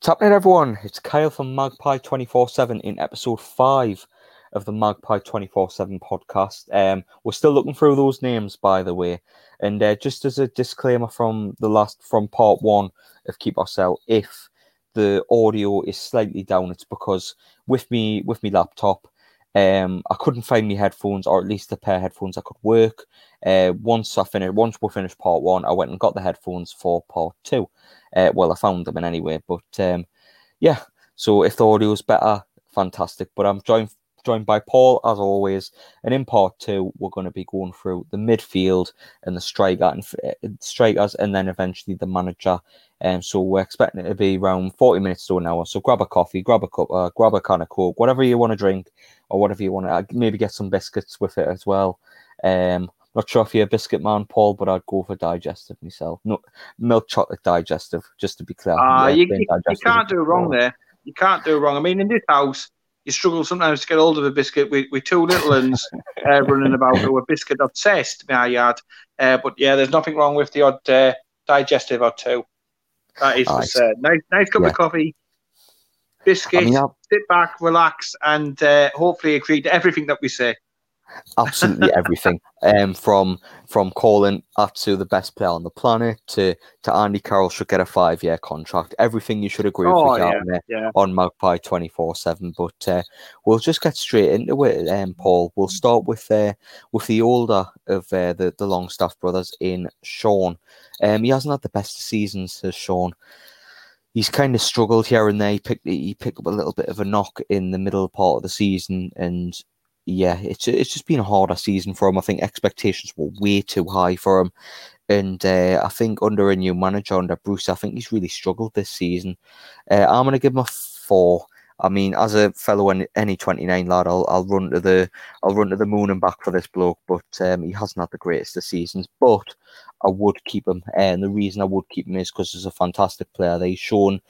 What's happening, everyone? It's Kyle from Magpie 24 7 in episode 5 of the Magpie 24 7 podcast. Um, we're still looking through those names, by the way. And uh, just as a disclaimer from the last, from part one of Keep Ourselves, if the audio is slightly down, it's because with me, with me laptop, um, I couldn't find my headphones, or at least a pair of headphones I could work. Uh, once I finished, once we finished part one, I went and got the headphones for part two. Uh, well, I found them in anyway, but um, yeah. So if the audio is better, fantastic. But I'm joined joined by Paul as always, and in part two, we're going to be going through the midfield and the striker and uh, strikers, and then eventually the manager. And um, so we're expecting it to be around 40 minutes to an hour. So grab a coffee, grab a cup, uh, grab a can of coke, whatever you want to drink, or whatever you want to. Uh, maybe get some biscuits with it as well. Um, not sure if you're a biscuit man, Paul, but I'd go for digestive myself. No, milk chocolate digestive, just to be clear. Uh, yeah, you, you, can't do wrong there. You can't do wrong. I mean, in this house, you struggle sometimes to get hold of a biscuit with, with two little ones uh, running about who are biscuit obsessed, may I add. Uh, but yeah, there's nothing wrong with the odd uh, digestive or two. That is nice. nice, nice cup yeah. of coffee, biscuit, I mean, sit back, relax, and uh, hopefully agree to everything that we say absolutely everything. Um, from from calling Atsu the best player on the planet to to Andy Carroll should get a five year contract. Everything you should agree oh, with yeah, yeah. on Magpie twenty four seven. But uh, we'll just get straight into it, um, Paul. We'll start with uh, with the older of uh, the the Longstaff brothers in Sean. Um, he hasn't had the best of seasons, as Sean he's kind of struggled here and there. He picked he picked up a little bit of a knock in the middle part of the season, and yeah, it's it's just been a harder season for him. I think expectations were way too high for him, and uh, I think under a new manager under Bruce, I think he's really struggled this season. Uh, I'm gonna give him a four. I mean, as a fellow NE29 lad, I'll, I'll run to the I'll run to the moon and back for this bloke, but um, he hasn't had the greatest of seasons. But I would keep him, and the reason I would keep him is because he's a fantastic player. That he's shown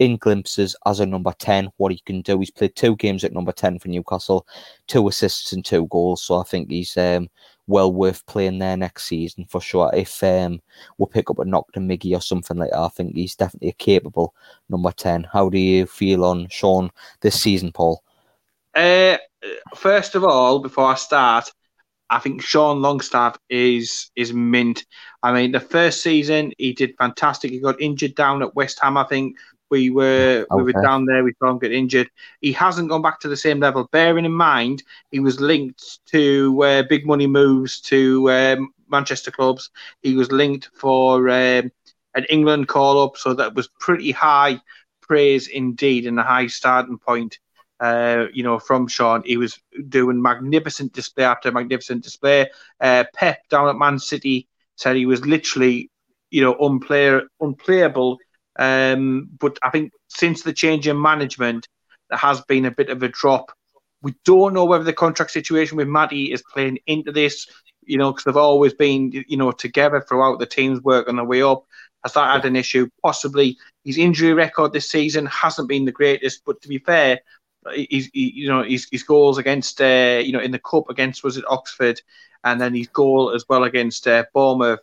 in glimpses as a number 10 what he can do. He's played two games at number 10 for Newcastle, two assists and two goals. So I think he's um, well worth playing there next season for sure. If um, we'll pick up a Nocton Miggy or something like that, I think he's definitely a capable number 10. How do you feel on Sean this season, Paul? Uh, first of all, before I start, I think Sean Longstaff is is mint. I mean, the first season he did fantastic. He got injured down at West Ham, I think. We were okay. we were down there. We saw him get injured. He hasn't gone back to the same level. Bearing in mind, he was linked to uh, big money moves to um, Manchester clubs. He was linked for um, an England call up, so that was pretty high praise indeed and a high starting point. Uh, you know, from Sean, he was doing magnificent display after magnificent display. Uh, Pep down at Man City said he was literally, you know, unplayer, unplayable um, but I think since the change in management, there has been a bit of a drop. We don't know whether the contract situation with Matty is playing into this, you know, because they've always been, you know, together throughout the team's work on the way up. Has that had an issue? Possibly. His injury record this season hasn't been the greatest, but to be fair, he's, he, you know, his, his goals against, uh, you know, in the cup against was it Oxford, and then his goal as well against uh, Bournemouth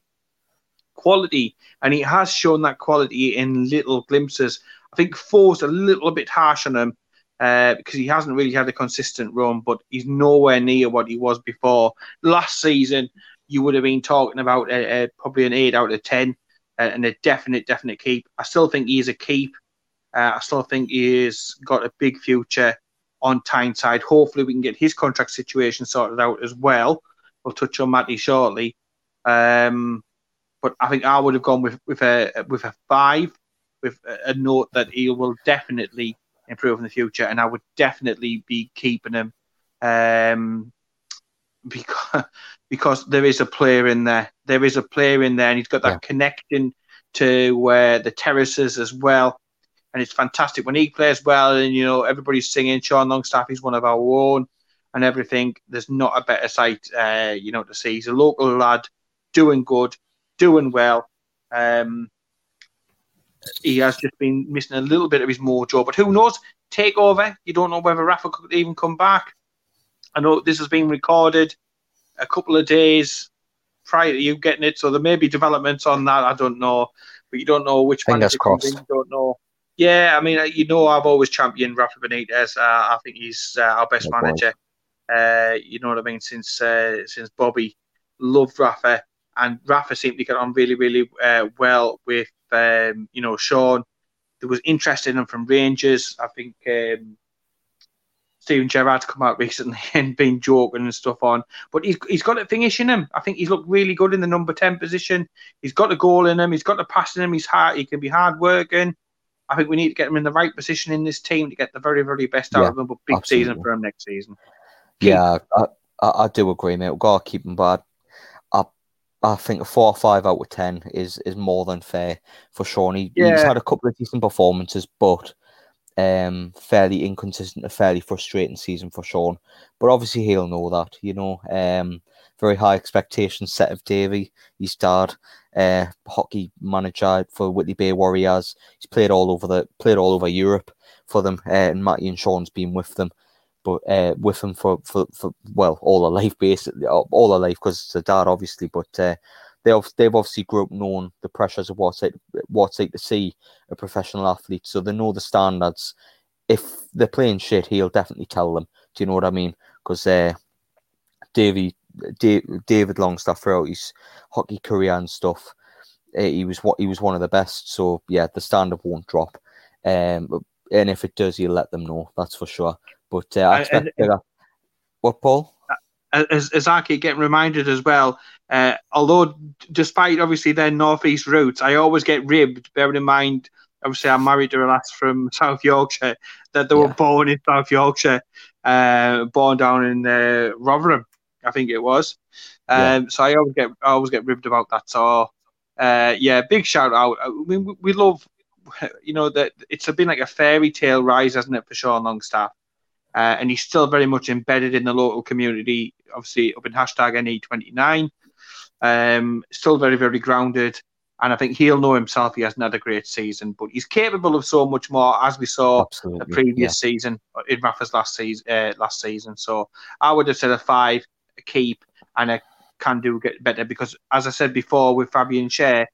quality, and he has shown that quality in little glimpses. I think four's a little bit harsh on him uh, because he hasn't really had a consistent run, but he's nowhere near what he was before. Last season, you would have been talking about uh, uh, probably an eight out of ten and a definite, definite keep. I still think he's a keep. Uh, I still think he's got a big future on Tyneside. Hopefully, we can get his contract situation sorted out as well. We'll touch on Matty shortly. Um, but I think I would have gone with with a with a five, with a note that he will definitely improve in the future, and I would definitely be keeping him, um, because because there is a player in there. There is a player in there, and he's got that yeah. connection to uh, the terraces as well. And it's fantastic when he plays well, and you know everybody's singing. Sean Longstaff is one of our own, and everything. There's not a better sight, uh, you know, to see. He's a local lad, doing good doing well. Um, he has just been missing a little bit of his mojo, but who knows? Take over. You don't know whether Rafa could even come back. I know this has been recorded a couple of days prior to you getting it, so there may be developments on that. I don't know, but you don't know which Fingers crossed. You don't know. Yeah, I mean, you know, I've always championed Rafa Benitez. Uh, I think he's uh, our best no manager. Uh, you know what I mean? Since uh, since Bobby loved Rafa, and Rafa seemed to get on really, really uh, well with um, you know Sean. There was interest in him from Rangers. I think um, Steven Gerrard come out recently and been joking and stuff on, but he's he's got a finish in him. I think he's looked really good in the number ten position. He's got a goal in him. He's got the pass in him. He's hard. He can be hard working. I think we need to get him in the right position in this team to get the very, very best out yeah, of him. But big absolutely. season for him next season. Keep. Yeah, I, I, I, do agree, mate. We've got to keep him, but I, I think a four or five out of ten is is more than fair for Sean. He, yeah. He's had a couple of decent performances, but um, fairly inconsistent, a fairly frustrating season for Sean. But obviously, he'll know that, you know. Um, very high expectations set of Davy. He starred uh, hockey manager for Whitley Bay Warriors. He's played all over the played all over Europe for them, uh, and Matty and Sean's been with them, but uh, with them for, for, for well all their life basically, all their life because it's a dad obviously, but uh, they have, they've obviously grew up knowing the pressures of what's it what's like to see a professional athlete, so they know the standards. If they're playing shit, he'll definitely tell them. Do you know what I mean? Because uh, Davy David Longstaff throughout his hockey career and stuff. Eh, he was what he was one of the best. So yeah, the standard won't drop. Um, and if it does, he'll let them know. That's for sure. But uh, I expect and, and, what Paul? As, as I keep getting reminded as well, uh, although despite obviously their northeast roots, I always get ribbed. Bearing in mind, obviously I'm married to a lass from South Yorkshire that they yeah. were born in South Yorkshire, uh, born down in uh, Rotherham. I think it was. Um, yeah. So I always get I always get ribbed about that. So uh, yeah, big shout out. I mean, we, we love, you know, that it's been like a fairy tale rise, hasn't it, for Sean Longstaff? Uh, and he's still very much embedded in the local community, obviously up in hashtag NE29. Um, still very, very grounded. And I think he'll know himself he hasn't had a great season, but he's capable of so much more, as we saw Absolutely. the previous yeah. season in Rafa's last season. Uh, last season, so I would have said a five keep and a can do get better because, as I said before, with Fabian Schär,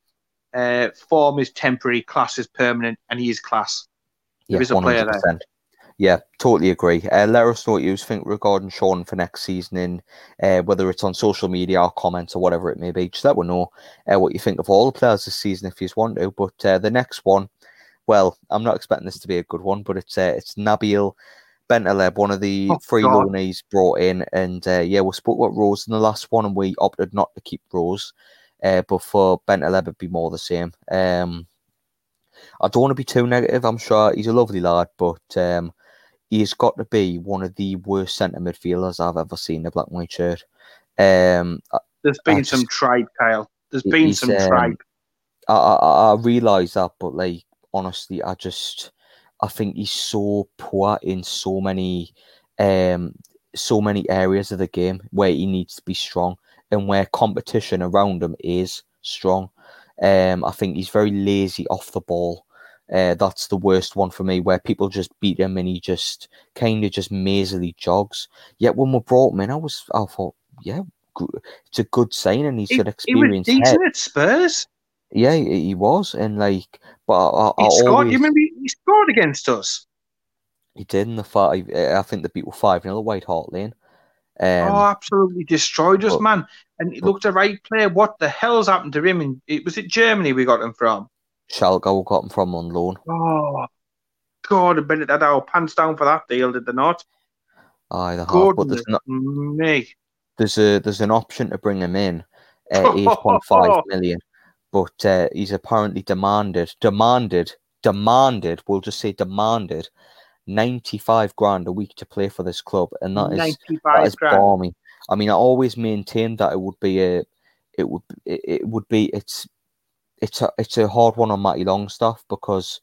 uh, form is temporary, class is permanent, and he is class. Yeah, there is a 100%. player there. Yeah, totally agree. Uh, let us know what you think regarding Sean for next season, in uh, whether it's on social media or comments or whatever it may be. Just let us know uh, what you think of all the players this season if you want to. But uh, the next one, well, I'm not expecting this to be a good one, but it's uh, it's Nabil Bentaleb, one of the oh, three God. loanees brought in, and uh, yeah, we spoke about Rose in the last one, and we opted not to keep Rose, uh, but for Bentaleb, it'd be more the same. Um, I don't want to be too negative. I'm sure he's a lovely lad, but um, he's got to be one of the worst centre midfielders I've ever seen in a black and white shirt. Um, There's been just, some tribe, Kyle. There's been some um, tribe. I, I, I realise that, but like honestly, I just I think he's so poor in so many um so many areas of the game where he needs to be strong and where competition around him is strong. Um, I think he's very lazy off the ball. Uh, that's the worst one for me, where people just beat him and he just kind of just mazily jogs. Yet when we brought him in, I was I thought, yeah, it's a good sign and he's got experience. He was decent at Spurs. Yeah, he was, and like, but I, I, he scored. Always... You remember he scored against us. He did in the five. I think the beat were five 0 White Hart Lane. Um, oh, absolutely destroyed us, but, man! And he looked a right player. What the hell's happened to him? And it was it Germany we got him from. Schalke got him from on loan. Oh, God! I bet that our pants down for that deal, did they not? Aye, the half. But there's not. Me. There's a there's an option to bring him in at eight point five million but uh, he's apparently demanded, demanded, demanded. We'll just say demanded, ninety-five grand a week to play for this club, and that is that is balmy. I mean, I always maintained that it would be a, it would it, it would be it's it's a it's a hard one on Matty Longstaff because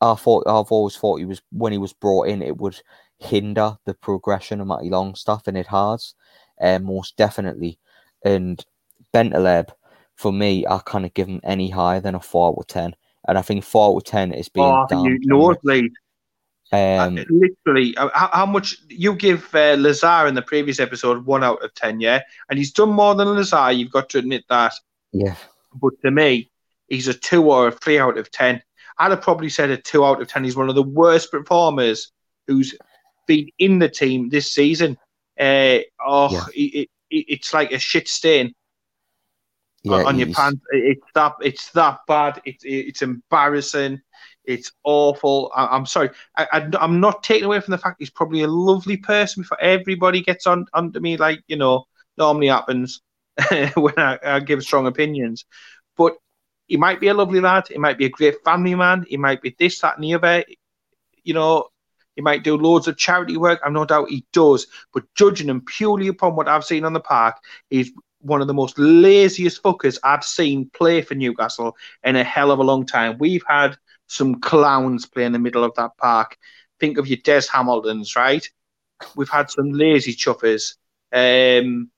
I thought I've always thought he was when he was brought in it would hinder the progression of Matty Longstaff, and it has, uh, most definitely. And Bentaleb, for me, I kind of give him any higher than a four out of ten, and I think four out of ten is being oh, down. Nosebleed. Um, uh, literally, uh, how, how, much you give uh, Lazaar in the previous episode? One out of ten, yeah, and he's done more than Lazaar. You've got to admit that. Yeah. But to me, he's a two or a three out of ten. I'd have probably said a two out of ten. He's one of the worst performers who's been in the team this season. Uh, oh, yeah. it, it, it's like a shit stain yeah, on your pants. It's that it's that bad. It's it's embarrassing. It's awful. I, am sorry. I, I, am not taking away from the fact he's probably a lovely person. Before everybody gets on onto me, like you know, normally happens when I, I give strong opinions. But he might be a lovely lad. He might be a great family man. He might be this, that, and the other. You know, he might do loads of charity work. I've no doubt he does. But judging him purely upon what I've seen on the park, he's one of the most laziest fuckers I've seen play for Newcastle in a hell of a long time. We've had some clowns play in the middle of that park. Think of your Des Hamiltons, right? We've had some lazy chuffers. Um,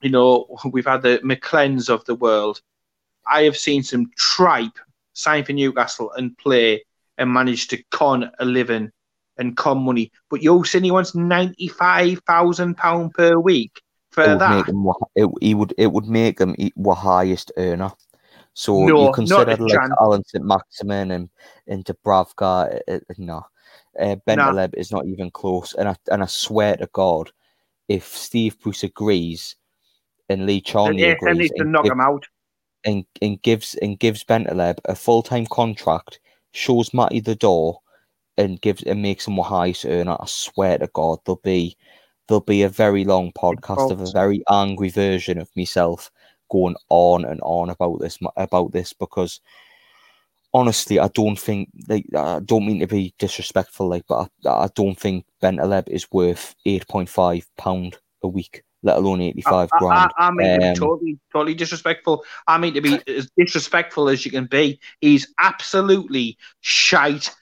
you know, we've had the McLens of the world. I have seen some tripe sign for Newcastle and play and manage to con a living and con money. But saying he wants ninety five thousand pound per week for it that. Him, it, he would it would make him the highest earner. So no, you consider like Allan Saint-Maximin and and Dubravka, uh, uh, no, uh, Bentaleb is not even close. And I and I swear to God, if Steve Bruce agrees and Lee Charnley yeah, agrees, needs to knock give, him out. And, and gives and gives Bentaleb a full time contract, shows Matty the door, and gives and makes him the highest earner. I swear to God, there'll be there'll be a very long podcast of a very angry version of myself going on and on about this about this because honestly, I don't think like I don't mean to be disrespectful, like, but I, I don't think Bentaleb is worth eight point five pound a week, let alone eighty five grand. I, I, I mean um, totally, totally disrespectful. I mean to be as disrespectful as you can be. He's absolutely shite.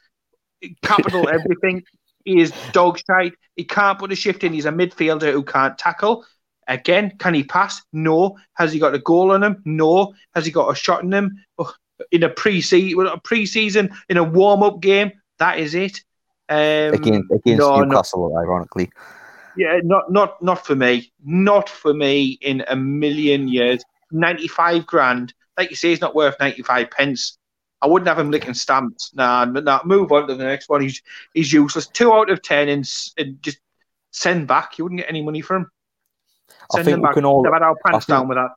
Capital everything. He is dog shite. He can't put a shift in. He's a midfielder who can't tackle. Again, can he pass? No. Has he got a goal on him? No. Has he got a shot in him? In a pre-season, a pre-season, in a warm-up game, that is it. Um, against against no, Newcastle, no. ironically. Yeah, not not not for me. Not for me in a million years. Ninety-five grand, like you say, he's not worth ninety-five pence. I wouldn't have him licking stamps. Nah, nah. Move on to the next one. He's he's useless. Two out of ten, and, and just send back. You wouldn't get any money for him. Send I think we can all. They've had our pants think, down with that.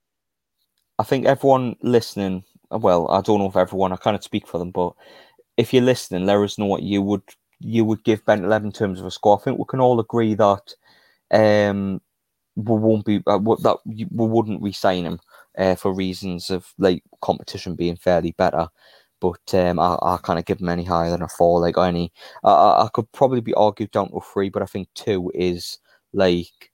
I think everyone listening. Well, I don't know if everyone. I can't speak for them, but if you're listening, let us know what you would you would give Bentaleb in terms of a score. I think we can all agree that um, we won't be uh, that we wouldn't re-sign him uh, for reasons of like competition being fairly better. But um, I, I can't give him any higher than a four. Like any, I, I could probably be argued down to three, but I think two is like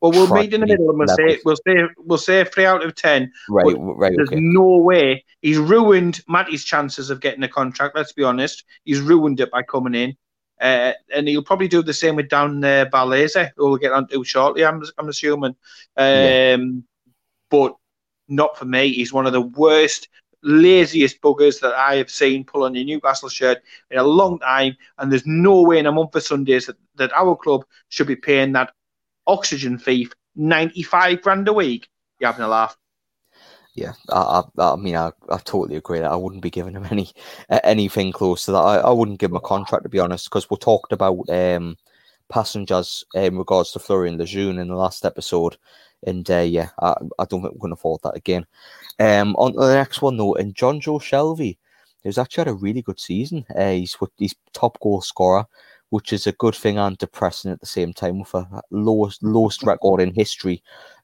well, we'll meet in the middle and we'll say we'll say we'll say three out of ten. Right, right. There's okay. no way he's ruined Matty's chances of getting a contract. Let's be honest, he's ruined it by coming in, uh, and he'll probably do the same with down uh, Barlaser, who we'll get onto shortly. I'm I'm assuming, um, yeah. but not for me. He's one of the worst, laziest buggers that I have seen pull on a Newcastle shirt in a long time, and there's no way in a month of Sundays that, that our club should be paying that oxygen thief 95 grand a week, you're having a laugh. Yeah, I, I, I mean, I, I totally agree that I wouldn't be giving him any anything close to that. I, I wouldn't give him a contract to be honest, because we talked about um, passengers in regards to Florian Lejeune in the last episode, and uh, yeah, I, I don't think we're going to afford that again. Um, on the next one though, and Jonjo Shelvey, who's actually had a really good season. Uh, he's he's top goal scorer which is a good thing and depressing at the same time with a lowest lowest record in history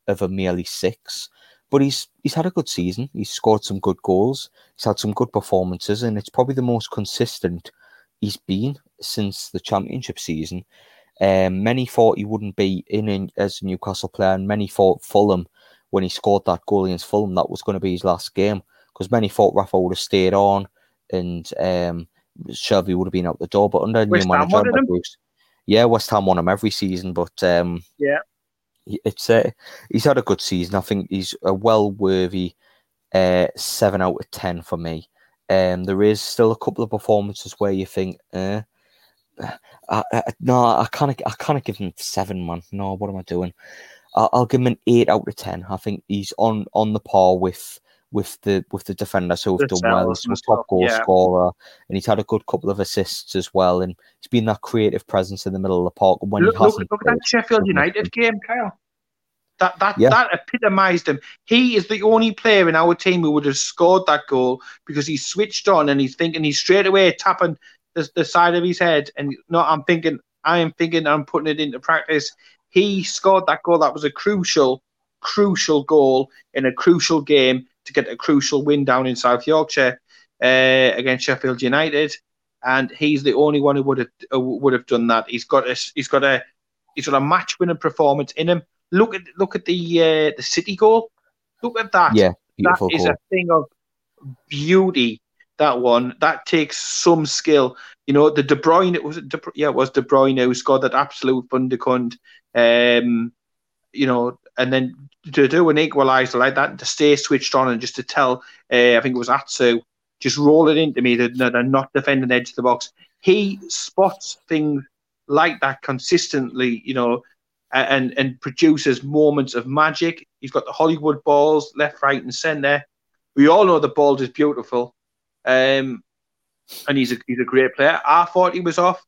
of a merely six. But he's he's had a good season. He's scored some good goals. He's had some good performances, and it's probably the most consistent he's been since the championship season. Um, many thought he wouldn't be in, in as a Newcastle player, and many thought Fulham when he scored that goal against Fulham that was going to be his last game because many thought Rafa would have stayed on and um, Shelvey would have been out the door. But under West new manager, Bruce, yeah, West Ham won him every season. But um, yeah, it's uh, he's had a good season. I think he's a well worthy uh, seven out of ten for me. Um, there is still a couple of performances where you think, uh, I, I, no, I can't, I can't give him seven, man. No, what am I doing? I'll, I'll give him an eight out of ten. I think he's on on the par with with the with the defenders who have done well. He's a top goal yeah. scorer, and he's had a good couple of assists as well. And he's been that creative presence in the middle of the park when look, he hasn't. Look, look at that Sheffield United game, Kyle. That that yeah. that epitomised him. He is the only player in our team who would have scored that goal because he switched on and he's thinking he's straight away tapping the, the side of his head. And no, I'm thinking, I am thinking, I'm putting it into practice. He scored that goal. That was a crucial, crucial goal in a crucial game to get a crucial win down in South Yorkshire uh, against Sheffield United. And he's the only one who would have uh, would have done that. He's got a he's got a he's got a match winning performance in him. Look at look at the uh, the City goal. Look at that. Yeah, beautiful. that is goal. a thing of beauty. That one that takes some skill. You know, the De Bruyne. Was it? De, yeah, it was De Bruyne who scored that absolute Bundekund. Um, you know, and then to do an equaliser like that, to stay switched on and just to tell, uh, I think it was Atsu, just roll it into me that they're not defending the edge of the box. He spots things like that consistently, you know, and and produces moments of magic. He's got the Hollywood balls left, right, and centre. We all know the ball is beautiful, um, and he's a he's a great player. I thought he was off,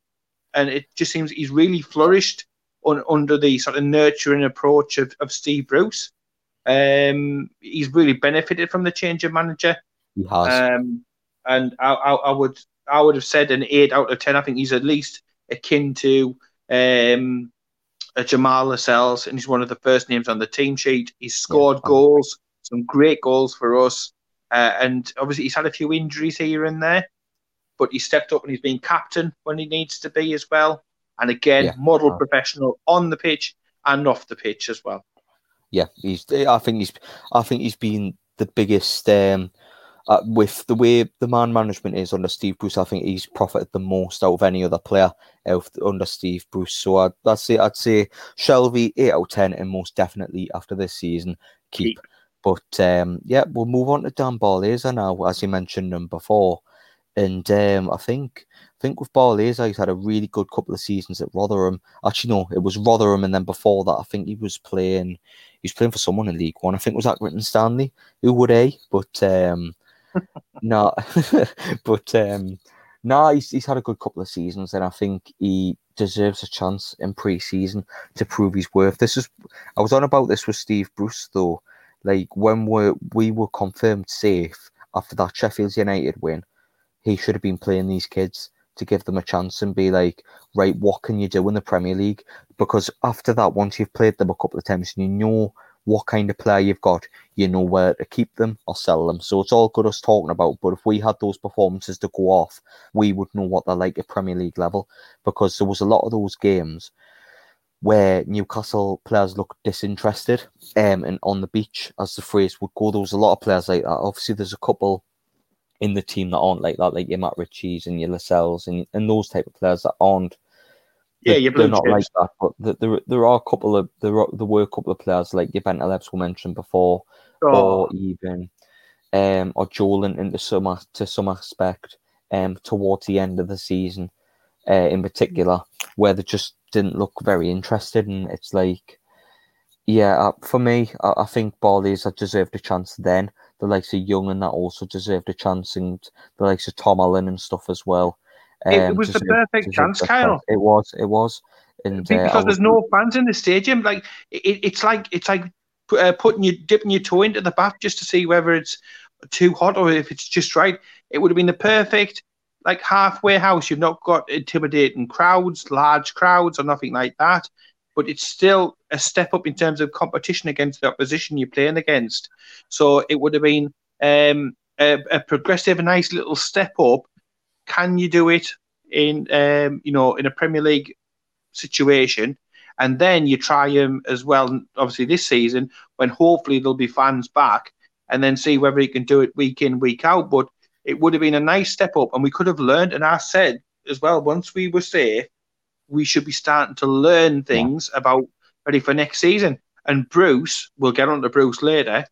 and it just seems he's really flourished un, under the sort of nurturing approach of, of Steve Bruce. Um, he's really benefited from the change of manager. He has, um, and I, I, I would I would have said an eight out of ten. I think he's at least akin to um, uh, Jamal Lascelles, and he's one of the first names on the team sheet. He's scored yeah, goals, some great goals for us, uh, and obviously he's had a few injuries here and there, but he stepped up and he's been captain when he needs to be as well. And again, yeah. model uh, professional on the pitch and off the pitch as well. Yeah, he's. I think he's. I think he's been the biggest. Um, uh, with the way the man management is under Steve Bruce, I think he's profited the most out of any other player under Steve Bruce. So I'd, I'd say I'd say Shelvey eight out of ten, and most definitely after this season keep. keep. But um, yeah, we'll move on to Dan Barlaser now, as you mentioned him before, and um, I think I think with Barlaser, he's had a really good couple of seasons at Rotherham. Actually, no, it was Rotherham, and then before that, I think he was playing. He was playing for someone in League One. I think it was Accrington Stanley, who would a, but um, no, but um, no, he's, he's had a good couple of seasons, and I think he deserves a chance in pre-season to prove his worth. This is I was on about this with Steve Bruce though. Like when we we were confirmed safe after that Sheffield United win, he should have been playing these kids to give them a chance and be like, right, what can you do in the Premier League? Because after that, once you've played them a couple of times and you know what kind of player you've got, you know where to keep them or sell them. So it's all good us talking about. But if we had those performances to go off, we would know what they're like at Premier League level because there was a lot of those games where Newcastle players looked disinterested um, and on the beach, as the phrase would go. There was a lot of players like that. Obviously, there's a couple in the team that aren't like that, like your Matt Ritchies and your Lascelles and, and those type of players that aren't yeah, you're they're not like that, but there there are a couple of there are, there were a couple of players like your Bentalebs we mentioned before, oh. or even um or Joelinton to some to some aspect um towards the end of the season, uh, in particular, where they just didn't look very interested, and it's like, yeah, uh, for me, I, I think Barley's had deserved a chance then. The likes of Young and that also deserved a chance, and the likes of Tom Allan and stuff as well. Um, it was the perfect chance, Kyle. It was. It was. And, uh, because there's no fans in the stadium, like it, it's like it's like uh, putting you dipping your toe into the bath just to see whether it's too hot or if it's just right. It would have been the perfect like halfway house. You've not got intimidating crowds, large crowds, or nothing like that. But it's still a step up in terms of competition against the opposition you're playing against. So it would have been um, a, a progressive, a nice little step up can you do it in um, you know in a Premier League situation? And then you try him as well, obviously this season when hopefully there'll be fans back, and then see whether he can do it week in week out. But it would have been a nice step up, and we could have learned. And I said as well, once we were safe, we should be starting to learn things yeah. about ready for next season. And Bruce, we'll get on to Bruce later,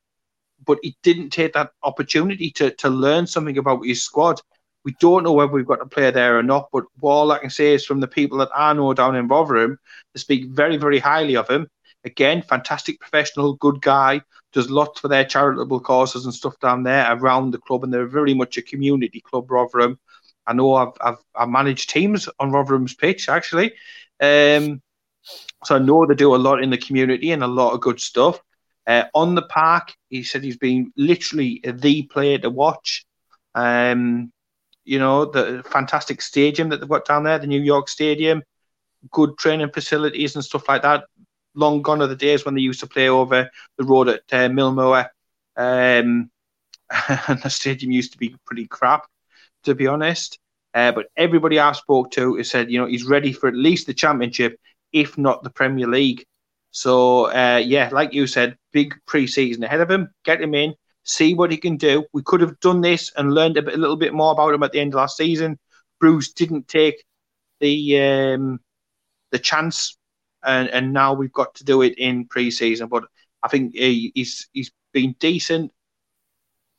but he didn't take that opportunity to to learn something about his squad. We don't know whether we've got a player there or not, but all I can say is from the people that I know down in Rotherham, they speak very, very highly of him. Again, fantastic professional, good guy, does lots for their charitable causes and stuff down there around the club, and they're very much a community club, Rotherham. I know I've, I've, I've managed teams on Rotherham's pitch actually, um, so I know they do a lot in the community and a lot of good stuff. Uh, on the park, he said he's been literally the player to watch. Um, you know, the fantastic stadium that they've got down there, the New York Stadium, good training facilities and stuff like that. Long gone are the days when they used to play over the road at uh. Um, and the stadium used to be pretty crap, to be honest. Uh, but everybody I've spoke to has said, you know, he's ready for at least the championship, if not the Premier League. So uh, yeah, like you said, big pre-season ahead of him. Get him in, see what he can do. We could have done this and learned a, bit, a little bit more about him at the end of last season. Bruce didn't take the um, the chance, and, and now we've got to do it in pre-season. But I think he, he's he's been decent.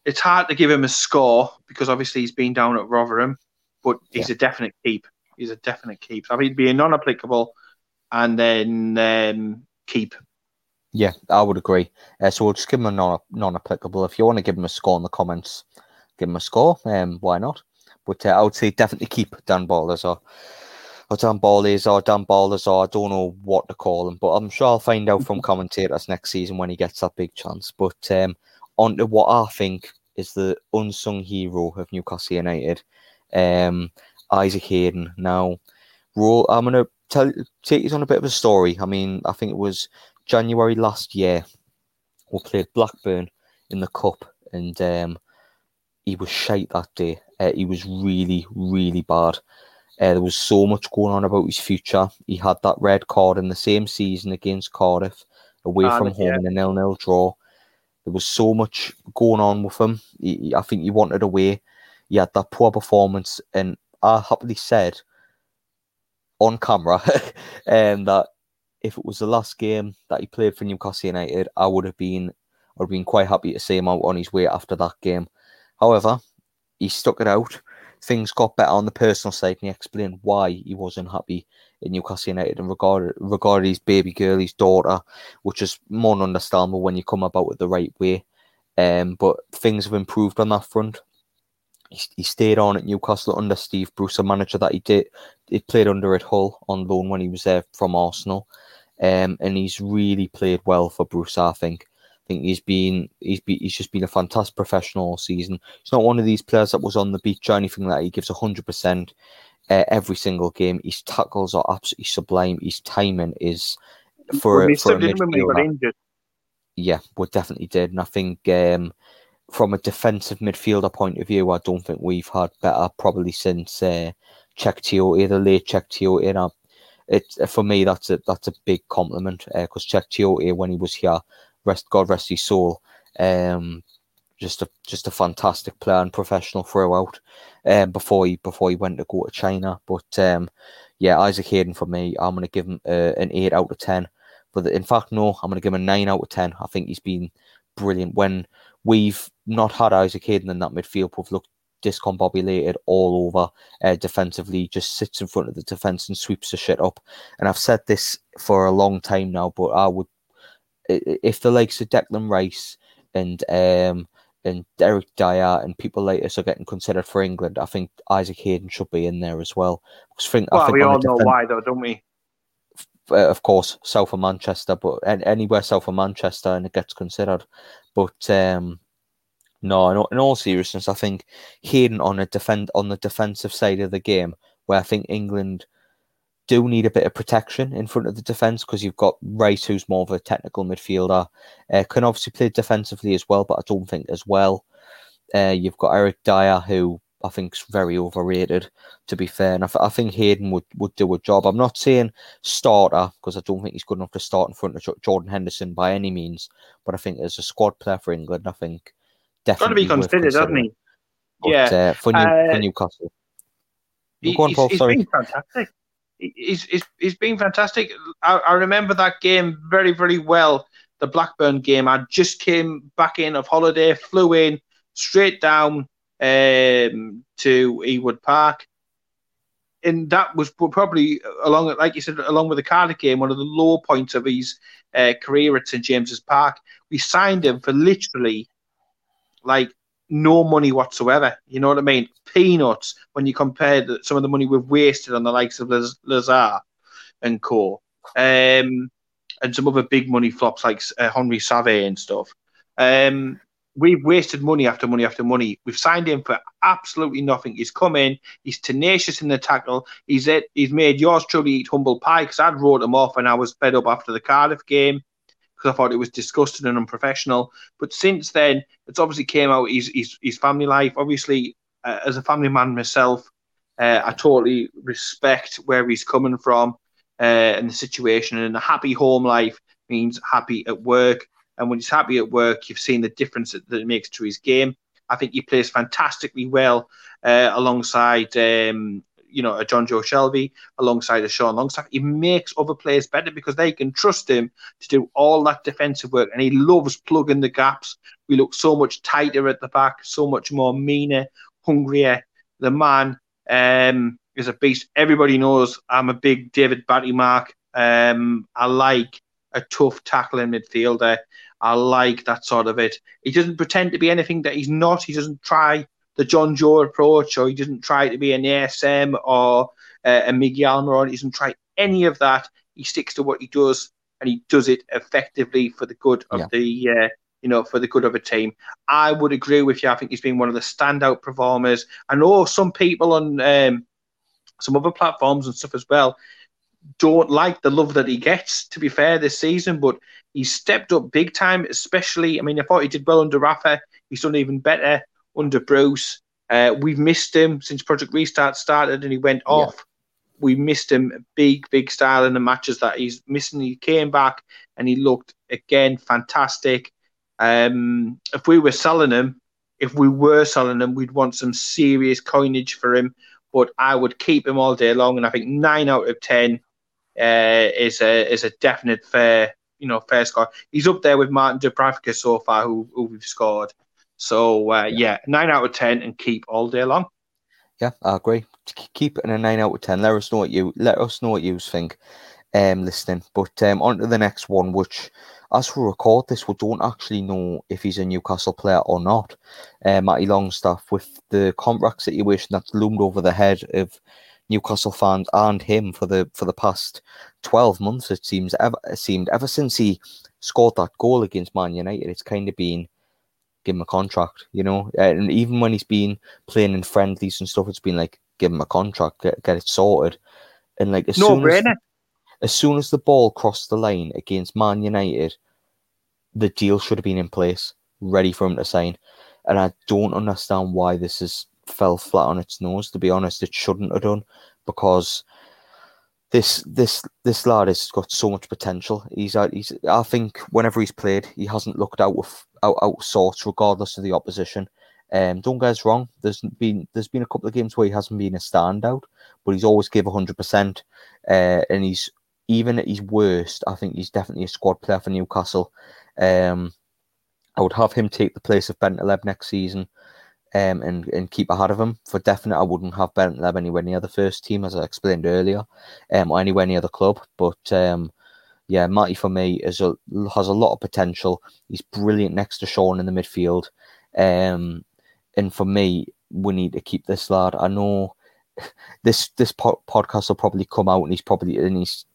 It's hard to give him a score because obviously he's been down at Rotherham, but he's yeah. a definite keep. He's a definite keep. I mean, he'd be a non-applicable, and then um, keep. Yeah, I would agree. Uh, so we'll just give him a non non applicable. If you want to give him a score in the comments, give him a score. Um, why not? But uh, I would say definitely keep Dan Ballers or or Dan Ballers or Dan Ballers or I don't know what to call him, but I'm sure I'll find out from commentators next season when he gets that big chance. But um, on to what I think is the unsung hero of Newcastle United, um, Isaac Hayden. Now, I'm going to tell take you on a bit of a story. I mean, I think it was January last year. We played Blackburn in the cup, and um, he was shite that day. Uh, he was really, really bad. Uh, there was so much going on about his future. He had that red card in the same season against Cardiff, away from home yeah. in a nil-nil draw. There was so much going on with him. He, I think he wanted away. He had that poor performance, and I happily said on camera um, that if it was the last game that he played for Newcastle United, I would have been I would have been quite happy to see him out on his way after that game. However, he stuck it out. Things got better on the personal side, and he explained why he wasn't happy in Newcastle United and regarded regarded his baby girl, his daughter, which is more understandable when you come about it the right way. Um, but things have improved on that front he, he stayed on at Newcastle under Steve Bruce, a manager that he did he played under at Hull on loan when he was there from Arsenal, um, and he's really played well for Bruce. I think. I think he's been he's been, he's just been a fantastic professional all season. He's not one of these players that was on the beach or anything like that. He gives hundred percent uh, every single game. His tackles are absolutely sublime. His timing is for, well, for a midfielder. Yeah, we definitely did, and I think um, from a defensive midfielder point of view, I don't think we've had better probably since uh, Cheick Tioté, the late Cheick Tioté. And it for me that's a that's a big compliment because uh, Cheick Tioté when he was here, rest God rest his soul, um, just a just a fantastic player and professional throughout. Um, before he before he went to go to China, but um, yeah, Isaac Hayden for me, I'm gonna give him uh, an eight out of ten. But in fact, no, I'm gonna give him a nine out of ten. I think he's been brilliant when we've not had Isaac Hayden in that midfield. We've looked discombobulated all over uh, defensively, just sits in front of the defence and sweeps the shit up. And I've said this for a long time now, but I would, if the likes of Declan Rice and um, and Eric Dier and people like this are getting considered for England, I think Isaac Hayden should be in there as well. Because think, well, I think we all know why, though, don't we? Uh, of course, south of Manchester, but anywhere south of Manchester, and it gets considered. But um, no, in all, in all seriousness, I think Hayden on a defend on the defensive side of the game, where I think England do need a bit of protection in front of the defence because you've got Rice, who's more of a technical midfielder, uh, can obviously play defensively as well, but I don't think as well. Uh, you've got Eric Dier, who I think is very overrated, to be fair, and I, th- I think Hayden would, would do a job. I'm not saying starter because I don't think he's good enough to start in front of Jordan Henderson by any means, but I think as a squad player for England, I think definitely got to be considered, hasn't he? But, yeah, uh, for, New, uh, for Newcastle. He, on, Paul, he's, sorry. been fantastic. He's, he's, he's been fantastic. I, I remember that game very, very well. The Blackburn game. I just came back in of holiday, flew in straight down um, to Ewood Park. and that was probably along, like you said, along with the Cardiff game, one of the low points of his uh, career at St James's Park. We signed him for literally like no money whatsoever. You know what I mean? Peanuts when you compare the, some of the money we've wasted on the likes of Lazaar and Co. Um, and some other big money flops like uh, Henri Saivet and stuff. Um, we've wasted money after money after money. We've signed him for absolutely nothing. He's come in, he's tenacious in the tackle. He's it. He's made yours truly eat humble pie because I'd wrote him off and I was fed up after the Cardiff game because I thought it was disgusting and unprofessional. But since then, it's obviously came out his his, his family life. Obviously, uh, as a family man myself, uh, I totally respect where he's coming from uh, and the situation. And a happy home life means happy at work. And when he's happy at work, you've seen the difference that, that it makes to his game. I think he plays fantastically well uh, alongside, um, you know, a Jonjo Shelvey alongside a Sean Longstaff. He makes other players better because they can trust him to do all that defensive work, and he loves plugging the gaps. We look so much tighter at the back, so much more meaner, hungrier. The man um, is a beast. Everybody knows I'm a big David Batty mark. Um, I like a tough tackling midfielder. I like that sort of it. He doesn't pretend to be anything that he's not. He doesn't try the Jonjo approach, or he doesn't try to be an ASM or uh, a Miguel Almiron. He doesn't try any of that. He sticks to what he does, and he does it effectively for the good of yeah. the, uh, you know, for the good of a team. I would agree with you. I think he's been one of the standout performers. I know some people on um, some other platforms and stuff as well don't like the love that he gets, to be fair, this season, but he stepped up big time, especially. I mean, I thought he did well under Rafa. He's done even better under Bruce. Uh, we've missed him since Project Restart started and he went off. Yeah. We missed him big, big style in the matches that he's missing. He came back and he looked again fantastic. Um, if we were selling him, if we were selling him, we'd want some serious coinage for him. But I would keep him all day long, and I think nine out of ten uh, is a is a definite fair you know fair score. He's up there with Martin Dubravka so far, who, who we've scored. So uh, yeah. nine out of ten, and keep all day long. Yeah, I agree. Keep it in a nine out of ten. Let us know what you let us know what you think. Um, listening, but um, on to the next one, which as we record this, we don't actually know if he's a Newcastle player or not. Uh, Matty Longstaff, with the contract situation that's loomed over the head of Newcastle fans and him for the for the past twelve months. It seems ever it seemed ever since he scored that goal against Man United, it's kind of been give him a contract, you know. And even when he's been playing in friendlies and stuff, it's been like give him a contract, get, get it sorted. And like as no soon brainer. as as soon as the ball crossed the line against Man United, the deal should have been in place, ready for him to sign. And I don't understand why this has fell flat on its nose. To be honest, it shouldn't have done because this this this lad has got so much potential. He's he's I think whenever he's played, he hasn't looked out of out out sorts, regardless of the opposition. Um, don't get us wrong. There's been there's been a couple of games where he hasn't been a standout, but he's always give hundred uh, percent. And he's even at his worst, I think he's definitely a squad player for Newcastle. Um, I would have him take the place of Bentaleb next season um, and, and keep ahead of him. For definite, I wouldn't have Bentaleb anywhere near the first team, as I explained earlier, um, or anywhere near the club. But um, yeah, Matty for me is a, has a lot of potential. He's brilliant next to Sean in the midfield. Um, and for me, we need to keep this lad. I know this this po- podcast will probably come out, and he's probably and he's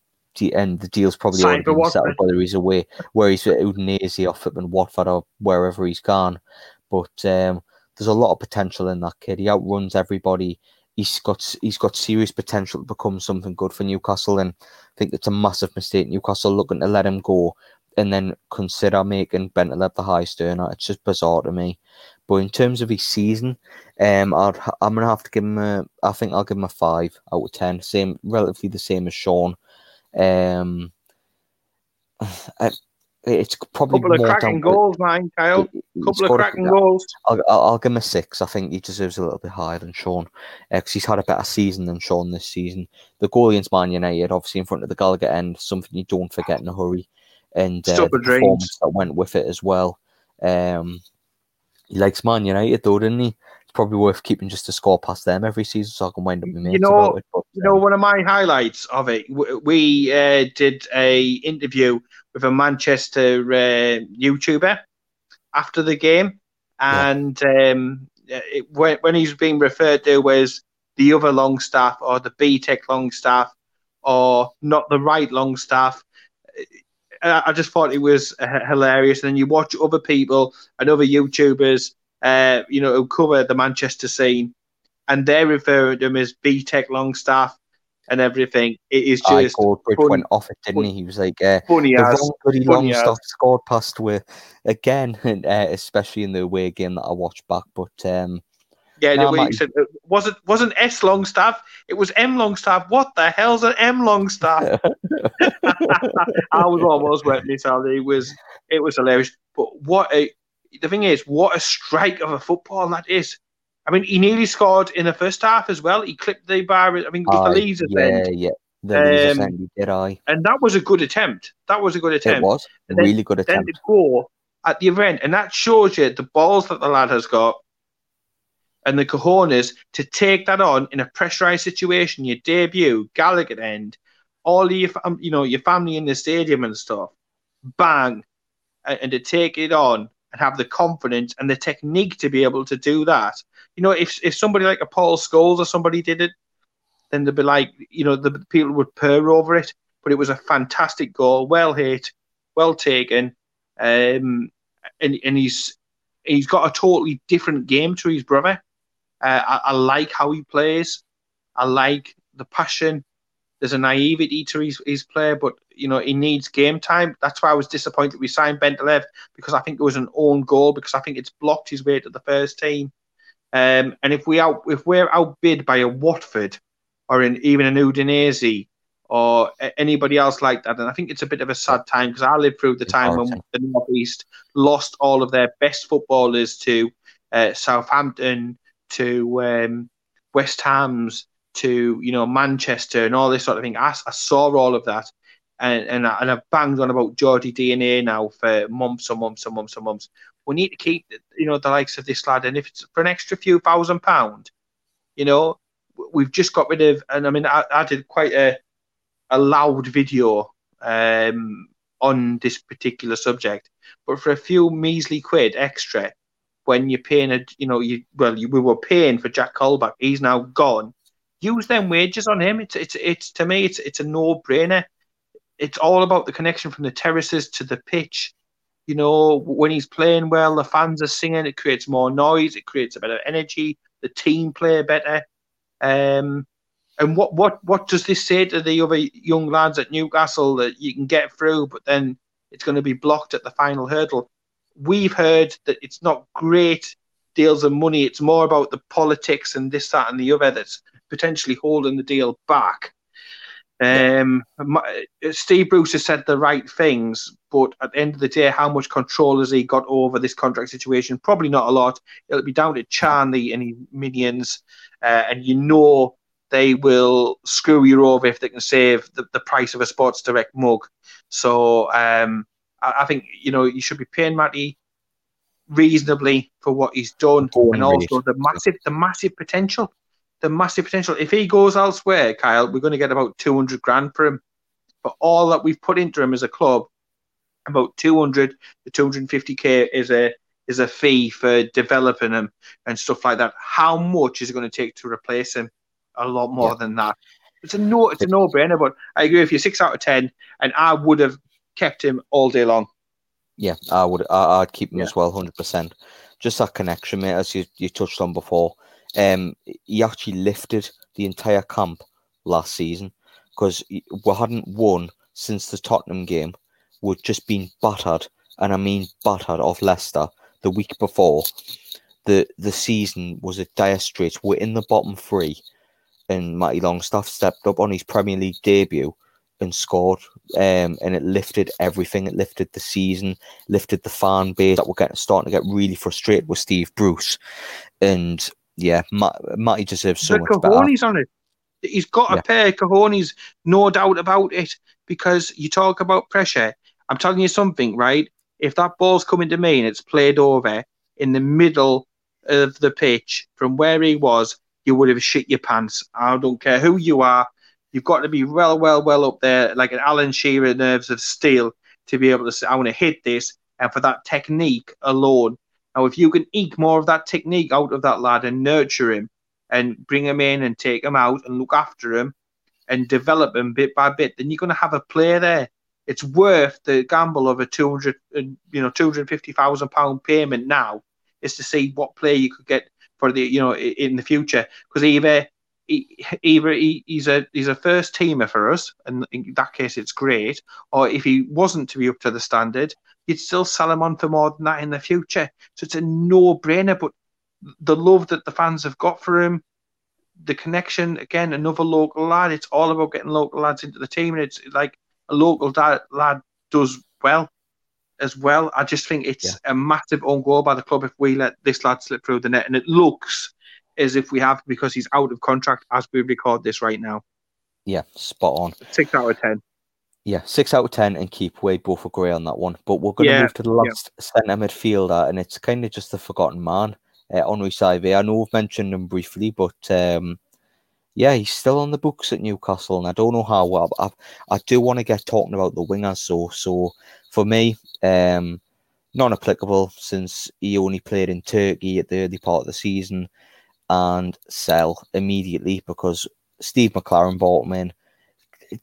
and the deal's probably Signed already been settled whether he's away, where he's at Udinese or flipping Watford or wherever he's gone. But um, there's a lot of potential in that kid. He outruns everybody. He's got he's got serious potential to become something good for Newcastle, and I think it's a massive mistake. Newcastle looking to let him go and then consider making Bentaleb the highest earner. It's just bizarre to me. But in terms of his season, um, I'd, I'm gonna have to give him a. I think I'll give him a five out of ten. Same, relatively the same as Sean. Um, I, it's probably couple of cracking goals, man, Kyle. couple of cracking a, goals. I'll, I'll, I'll, give him a six. I think he deserves a little bit higher than Sean because uh, he's had a better season than Sean this season. The goal against Man United, obviously in front of the Gallowgate end, something you don't forget in a hurry, and uh, the performance that went with it as well. Um, he likes Man United though, didn't he? it's probably worth keeping just to score past them every season so I can wind up with you know, it, but, you know, um, one of my highlights of it, we uh, did a interview with a Manchester uh, YouTuber after the game, and yeah. um, it, when, when he's being referred to as the other Longstaff or the BTEC Longstaff or not the right Longstaff. I just thought it was hilarious. And then you watch other people and other YouTubers, uh, you know, who cover the Manchester scene, and they're referring to them as BTEC Longstaff and everything. It is just. I Bridge went off it, didn't he? He was like, uh, funny the as, wrong bloody Longstaff scored past with again, uh, especially in the away game that I watched back. But um, yeah, no, we said it wasn't wasn't S Longstaff. It was M Longstaff. What the hell's an M Longstaff? I was almost wet myself. It was it was hilarious. But what a the thing is, what a strike of a football that is. I mean, he nearly scored in the first half as well. He clipped the bar. I mean, with uh, the Leazes yeah, end. Yeah, the um, end, did I? And that was a good attempt. That was a good attempt. It was and really then, good attempt. Then go at the event, and that shows you the balls that the lad has got and the cojones to take that on in a pressurized situation, your debut, Gallowgate end, all your you know your family in the stadium and stuff, bang, and to take it on and have the confidence and the technique to be able to do that. You know, if if somebody like a Paul Scholes or somebody did it, then they'd be like, you know, the people would purr over it. But it was a fantastic goal, well hit, well taken, um, and and he's he's got a totally different game to his brother. Uh, I, I, like how he plays. I like the passion. There's a naivety to his, his play, but you know he needs game time. That's why I was disappointed we signed Bentaleb because I think it was an own goal because I think it's blocked his way to the first team. Um, and if we out if we're outbid by a Watford or in, even an Udinese or anybody else like that, and I think it's a bit of a sad time because I lived through the time when the Northeast lost all of their best footballers to uh, Southampton, to um, West Ham's to you know Manchester and all this sort of thing. I, I saw all of that, and and, I, and I've banged on about Geordie DNA now for months and months and months and months. We need to keep you know the likes of this lad, and if it's for an extra few thousand pound, you know, we've just got rid of. And I mean, I, I did quite a a loud video um, on this particular subject, but for a few measly quid extra, when you're paying a, you know, you well, you, we were paying for Jack Colback. He's now gone. Use them wages on him. It's it's it's to me, it's it's a no brainer. It's all about the connection from the terraces to the pitch. You know, when he's playing well, the fans are singing. It creates more noise. It creates a better energy. The team play better. Um, and what what what does this say to the other young lads at Newcastle that you can get through, but then it's going to be blocked at the final hurdle? we've heard that it's not great deals of money. It's more about the politics and this, that, and the other that's potentially holding the deal back. Um, Steve Bruce has said the right things, but at the end of the day, how much control has he got over this contract situation? Probably not a lot. It'll be down to Charnley and his minions, uh, and you know they will screw you over if they can save the, the price of a Sports Direct mug. So um, I, I think you know you should be paying Matty reasonably for what he's done, and also the massive, the massive potential, the massive potential. If he goes elsewhere, Kyle, we're going to get about two hundred grand for him. But all that we've put into him as a club, about two hundred to two hundred and fifty k is a is a fee for developing him and stuff like that. How much is it going to take to replace him? A lot more yeah. than that. It's a no, it's a no brainer. But I agree with you, six out of ten, and I would have kept him all day long. Yeah, I would. I, would keep him yeah. as well, hundred percent. Just that connection, mate, as you, you touched on before. Um, he actually lifted the entire camp last season because we hadn't won since the Tottenham game. We'd just been battered, and I mean battered off Leicester the week before. The the season was a dire straits. We're in the bottom three, and Matty Longstaff stepped up on his Premier League debut and scored, um, and it lifted everything. It lifted the season, lifted the fan base that were getting starting to get really frustrated with Steve Bruce, and yeah, Matt, Matty deserves so the much better. on it. He's got a yeah. pair of cojones, no doubt about it. Because you talk about pressure. I'm telling you something, right? If that ball's coming to me and it's played over in the middle of the pitch from where he was, you would have shit your pants. I don't care who you are. You've got to be well, well, well up there, like an Alan Shearer nerves of steel, to be able to say, I want to hit this. And for that technique alone, now if you can eke more of that technique out of that lad and nurture him and bring him in and take him out and look after him and develop him bit by bit, then you're going to have a player there. It's worth the gamble of a 200, uh, you know, 250,000 pound payment now is to see what player you could get for the, you know, in the future. Because either either he, he's a he's a first teamer for us, and in that case it's great. Or if he wasn't to be up to the standard, you'd still sell him on for more than that in the future. So it's a no brainer. But the love that the fans have got for him, the connection again, another local lad. It's all about getting local lads into the team, and it's like a local dad, lad does well as well. I just think it's yeah. a massive own goal by the club if we let this lad slip through the net, and it looks as if we have because he's out of contract as we record this right now. Yeah, spot on. Six out of ten. Yeah, six out of ten, and keep way both agree on that one. But we're going to yeah, move to the last yeah. centre midfielder, and it's kind of just the forgotten man, uh, Henri Saivet. I know we've mentioned him briefly, but um, yeah, he's still on the books at Newcastle, and I don't know how. Well, I, I do want to get talking about the wingers, so so for me, um, non applicable since he only played in Turkey at the early part of the season and sell immediately because Steve McClaren bought him in.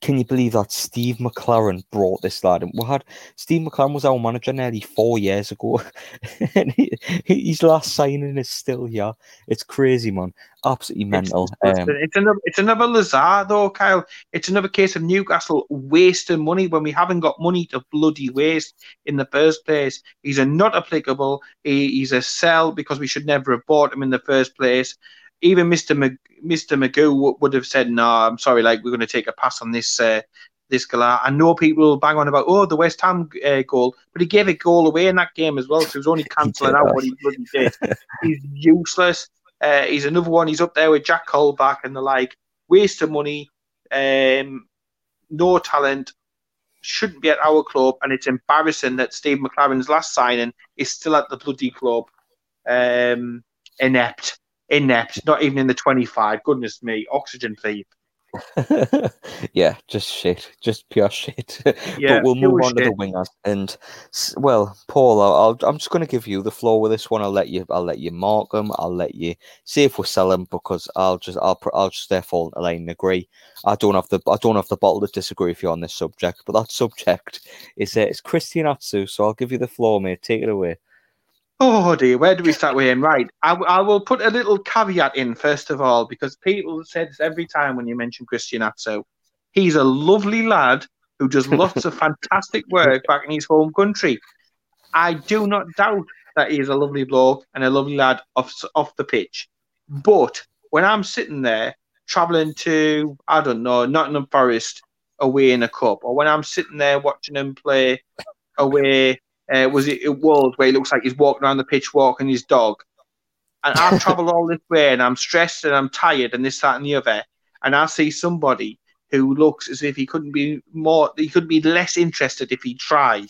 Can you believe that Steve McClaren brought this lad? And we had Steve McClaren was our manager nearly four years ago, and he, his last signing is still here. It's crazy, man. Absolutely mental. It's, um, it's another, it's another Lazaar though, Kyle. It's another case of Newcastle wasting money when we haven't got money to bloody waste in the first place. He's a not applicable. He, he's a sell because we should never have bought him in the first place even Mr. Mag- Mr. Magoo would have said, "No, I'm sorry, like we're going to take a pass on this uh, this Galar." I know people bang on about, "Oh, the West Ham uh, goal," but he gave a goal away in that game as well, so he was only cancelling out what he bloody did. He's useless. Uh, he's another one. He's up there with Jack Colback and the like. Waste of money, um, no talent, shouldn't be at our club, and it's embarrassing that Steve McClaren's last signing is still at the bloody club. Um, inept inept, not even in the 25. Goodness me, oxygen thief. yeah, just shit, just pure shit. Yeah, but we'll move on shit. to the wingers. And well, Paul, I'll, I'm just going to give you the floor with this one. I'll let you, I'll let you mark them. I'll let you see if we sell them because I'll just, I'll, I'll just therefore Elaine and agree. I don't have the, I don't have the bottle to disagree with you on this subject, but that subject is uh, it's Christian Atsu. So I'll give you the floor, mate. Take it away. Oh dear, where do we start with him? Right, I, I, will put a little caveat in first of all because people say this every time when you mention Christian Atsu. He's a lovely lad who does lots of fantastic work back in his home country. I do not doubt that he is a lovely bloke and a lovely lad off off the pitch. But when I'm sitting there travelling to I don't know Nottingham Forest away in a cup, or when I'm sitting there watching him play away uh, was it a World where he looks like he's walking around the pitch walking his dog. And I've travelled all this way and I'm stressed and I'm tired and this, that, and the other. And I see somebody who looks as if he couldn't be more, he could be less interested if he tried.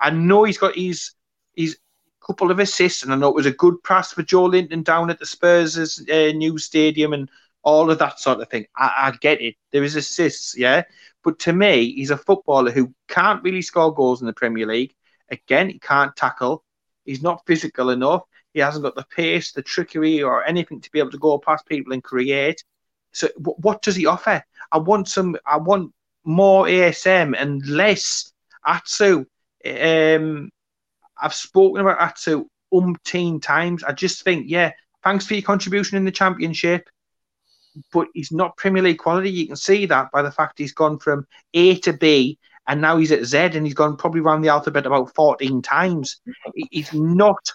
I know he's got his, his couple of assists, and I know it was a good pass for Joelinton down at the Spurs' uh, new stadium and all of that sort of thing. I, I get it. There is assists, yeah. But to me, he's a footballer who can't really score goals in the Premier League. Again, he can't tackle. He's not physical enough. He hasn't got the pace, the trickery, or anything to be able to go past people and create. So, what does he offer? I want some. I want more ASM and less Atsu. Um, I've spoken about Atsu umpteen times. I just think, yeah, thanks for your contribution in the championship, but he's not Premier League quality. You can see that by the fact he's gone from A to B and now he's at Z and he's gone probably around the alphabet about 14 times. He's not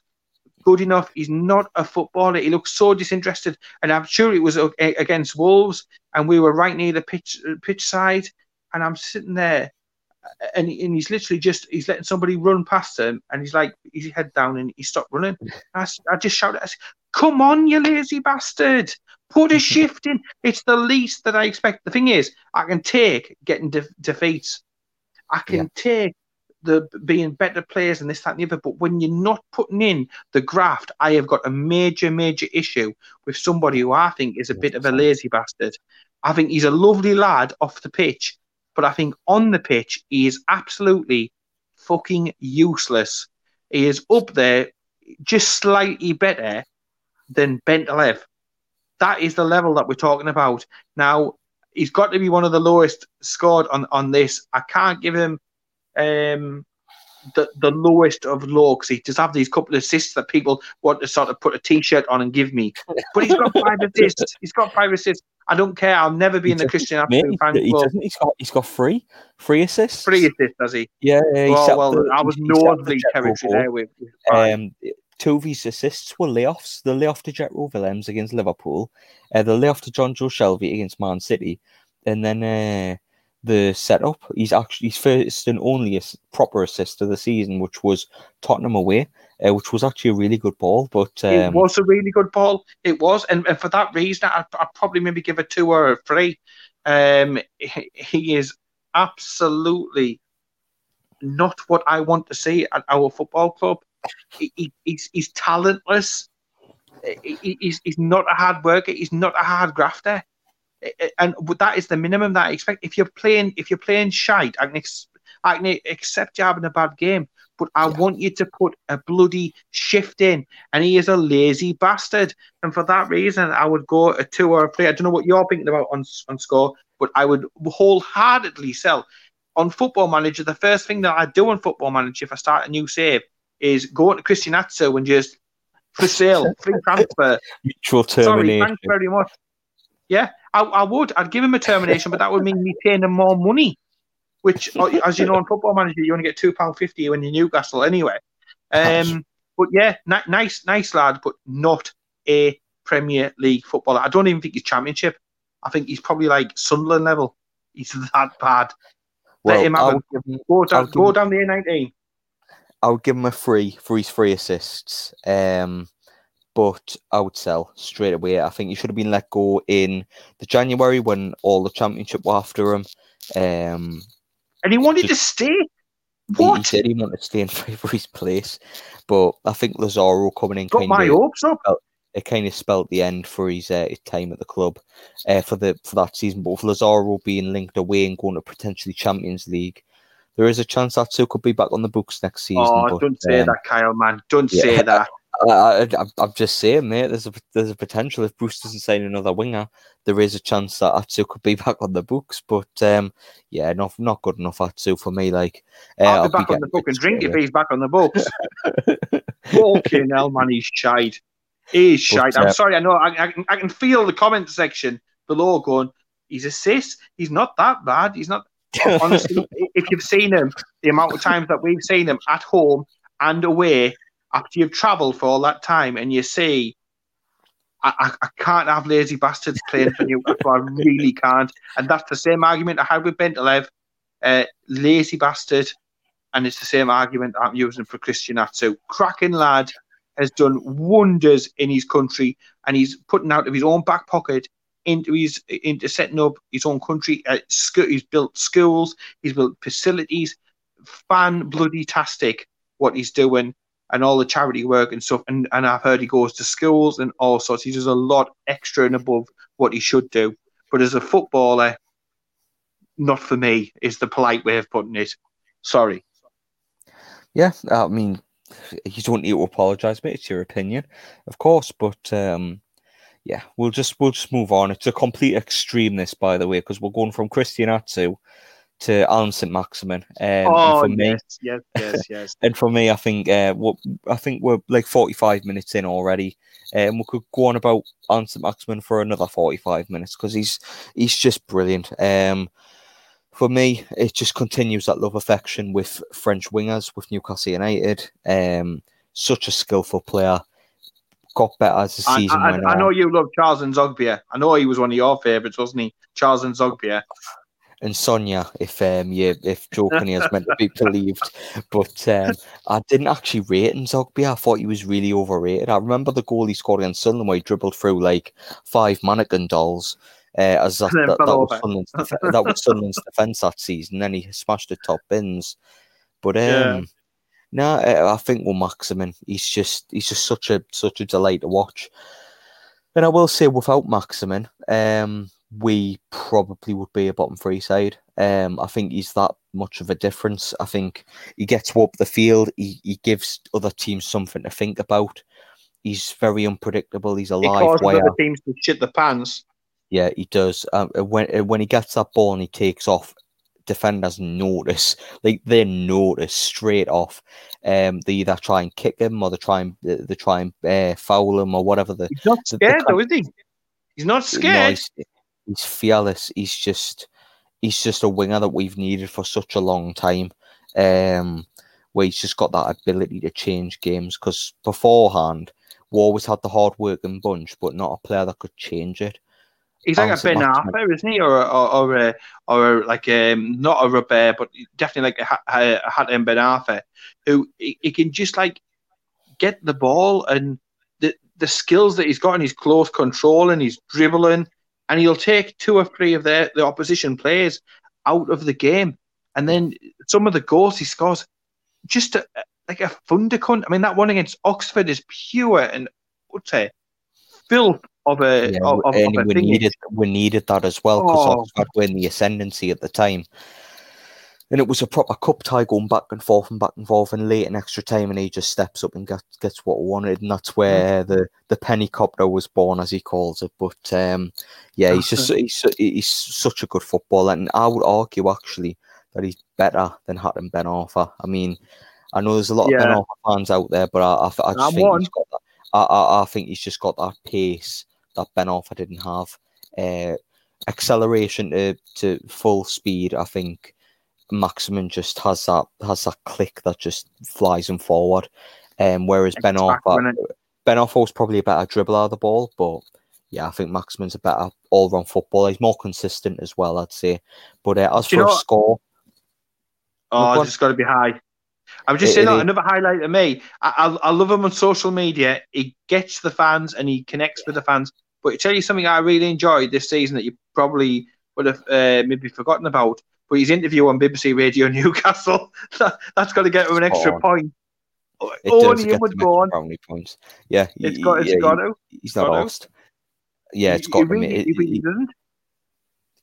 good enough. He's not a footballer. He looks so disinterested. And I'm sure it was uh, against Wolves, and we were right near the pitch uh, pitch side. And I'm sitting there, uh, and, and he's literally just he's letting somebody run past him, and he's like his head down, and he stopped running. I, I just shouted, I said, "Come on, you lazy bastard! Put a shift in. It's the least that I expect." The thing is, I can take getting de- defeats I can yeah. take the being better players and this, that, and the other. But when you're not putting in the graft, I have got a major, major issue with somebody who I think is a bit of a lazy bastard. I think he's a lovely lad off the pitch, but I think on the pitch he is absolutely fucking useless. He is up there just slightly better than Bentaleb. That is the level that we're talking about. Now, he's got to be one of the lowest scored on, on this. I can't give him um, the the lowest of low because he does have these couple of assists that people want to sort of put a t-shirt on and give me. But he's got five assists. He's got five assists. I don't care. I'll never be he in the Christian Atsu fan he club. He's got he's got three three assists. Three assists, does he? Yeah. yeah well, well the, I was notably territory there with. with um, two of his assists were layoffs. The layoff to Jetro Willems against Liverpool, uh, the layoff to Jonjo Shelvey against Man City, and then uh, the setup. He's actually his first and only proper assist of the season, which was Tottenham away, uh, which was actually a really good ball. But um, it was a really good ball. It was, and, and for that reason, I'd, I'd, probably maybe give a two or a three. Um, he is absolutely not what I want to see at our football club. He, he, he's, he's talentless. He, he's, he's not a hard worker. He's not a hard grafter eh, eh, and that is the minimum that I expect. If you're playing, if you're playing shite, I can, ex- I can accept you having a bad game, but I yeah. want you to put a bloody shift in. And he is a lazy bastard, and for that reason, I would go a two or a three. I don't know what you're thinking about on on score, but I would wholeheartedly sell on Football Manager. The first thing that I do on Football Manager if I start a new save is go into Christian Atsu and just for sale, free transfer. Mutual termination. Sorry, thanks very much. Yeah, I, I would. I'd give him a termination, but that would mean me paying him more money. Which, uh, as you know, in Football Manager, you only get two pound fifty when you're Newcastle anyway. Um, but yeah, n- nice, nice lad, but not a Premier League footballer. I don't even think he's Championship. I think he's probably like Sunderland level. He's that bad. Well, Let him have him, go, down, go down the A19. I would give him a free for his free assists. Um, but I would sell straight away. I think he should have been let go in the January when all the championship were after him. Um, and he wanted just, to stay. What? He, said he wanted to stay in for his place, but I think Lazaro coming in got my hopes up. It kind of spelt the end for his, uh, his time at the club uh, for the for that season. But with Lazaro being linked away and going to potentially Champions League, there is a chance that two could be back on the books next season. Oh, but, don't say um, that, Kyle, man. Don't yeah. say that. I, I, am just saying, mate. There's a there's a potential if Bruce doesn't sign another winger, there is a chance that Atsu could be back on the books. But um, yeah, not not good enough Atsu for me. Like, uh, I'll, I'll be back on the book and drink if he's back on the books. Fucking hell, man, he's shite. He's shite. But, I'm uh, sorry. I know. I, I, can, I can feel the comment section below going. He's a cis. He's not that bad. He's not. Honestly, if you've seen him, the amount of times that we've seen him at home and away after you've travelled for all that time and you see, I, I, can't have lazy bastards playing for Newcastle. I really can't. And that's the same argument I had with Bentaleb, uh, lazy bastard. And it's the same argument I'm using for Christian Atsu. Cracking lad has done wonders in his country, and he's putting out of his own back pocket into his into setting up his own country. Uh, he's built schools, he's built facilities. Fan bloody tastic what he's doing, and all the charity work and stuff. And, and I've heard he goes to schools and all sorts. He does a lot extra and above what he should do. But as a footballer, not for me is the polite way of putting it. Sorry. Yeah, I mean, you don't need to apologise, mate. It's your opinion, of course. But um, yeah, we'll just we'll just move on. It's a complete extreme, this by the way, because we're going from Christian Atsu to Allan St Maximin. Um, oh, for me, yes, yes, yes, yes. and for me, I think uh, what I think we're like forty five minutes in already, and um, we could go on about Allan St Maximin for another forty five minutes because he's he's just brilliant. Um, for me, it just continues that love affection with French wingers with Newcastle United. Um, such a skillful player. Got better as the season I, I, went I know you love Charles N'Zogbia. I know he was one of your favourites, wasn't he? Charles N'Zogbia and Sonia, if um yeah, if Joe Kenny is meant to be believed. But um, I didn't actually rate N'Zogbia. I thought he was really overrated. I remember the goal he scored against Sunderland where he dribbled through like five mannequin dolls. Uh, as that, that, that, was Sunderland's, that was Sunderland's defence that season. Then he smashed the top bins. But um, yeah. No, I think with Maximin, he's just he's just such a such a delight to watch. And I will say, without Maximin, um, we probably would be a bottom three side. Um, I think he's that much of a difference. I think he gets up the field. He, he gives other teams something to think about. He's very unpredictable. He's a live he causes other teams to shit the pants. Yeah, he does. Um, when when he gets that ball and he takes off, defenders notice. Like they notice straight off. Um, they either try and kick him or they try and they try and uh, foul him or whatever. The, he's not scared, the, the, though, is he? He's not scared. No, he's, he's fearless. He's just he's just a winger that we've needed for such a long time. Um, where he's just got that ability to change games. Because beforehand, we always had the hard working bunch, but not a player that could change it. He's like a Ben Arfa, isn't he? Or or or, a, or like um, not a Robert, but definitely like a, a Hatem Ben Arfa, who he, he, can just like get the ball and the the skills that he's got in his close control and his dribbling and he'll take two or three of the, the opposition players out of the game. And then some of the goals he scores, just a, like a thundercunt. I mean, that one against Oxford is pure and utter filth of a. Yeah, of, of a we needed we needed that as well because oh. Oxford were in the ascendancy at the time and it was a proper cup tie going back and forth and back and forth and late in extra time and he just steps up and gets gets what he wanted and that's where mm. the the penny copter was born as he calls it but um, yeah he's just he's, he's such a good footballer and I would argue actually that he's better than Hatem Ben Arfa I mean I know there's a lot yeah. of Ben Arfa fans out there but I, I, I just think he's got that I, I, I, think he's just got that pace that Ben Arfa didn't have uh, acceleration to, to full speed I think Maximin just has that has that click that just flies him forward. Um, whereas Ben Arfa, Ben was probably a better dribbler of the ball, but yeah, I think Maximin's a better all round footballer. He's more consistent as well, I'd say. But uh, as for a score, oh, it's got to be high. I'm just it, saying it, another highlight of me. I, I, I love him on social media. He gets the fans and he connects with the fans. But to tell you something I really enjoyed this season that you probably would have uh, maybe forgotten about but his interview on BBC Radio Newcastle, that, has got to get him an extra point. It Only him would go on. Points. Yeah, it's got, it's yeah, got to. He's not lost. Yeah, it's got he, it, he doesn't.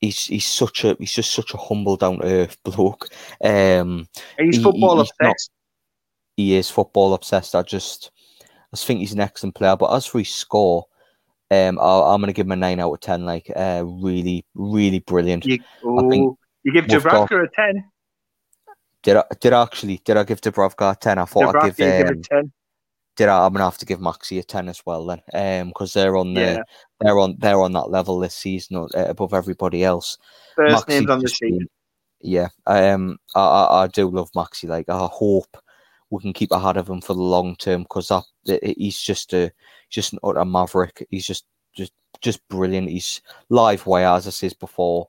He's he's such a he's just such a humble, down to earth bloke. Um, he's he, football he, obsessed. Not, he is football obsessed. I just I just think he's an excellent player. But as for his score, um, i am going to give him a nine out of ten. Like, uh, really, really brilliant. You, oh, you give Dubravka a ten. Did I? Did I actually? Did I give Dubravka a ten? I thought Dubravka, I'd give, um, give ten. Did I? I'm gonna have to give Maxi a ten as well then, um, because they're on the yeah. they're on they're on that level this season uh, above everybody else. First Maxi names on the sheet. Yeah, um, I, I, I do love Maxi. Like I hope we can keep ahead of him for the long term because that he's just a just an utter maverick. He's just just just brilliant. He's live wire as I said before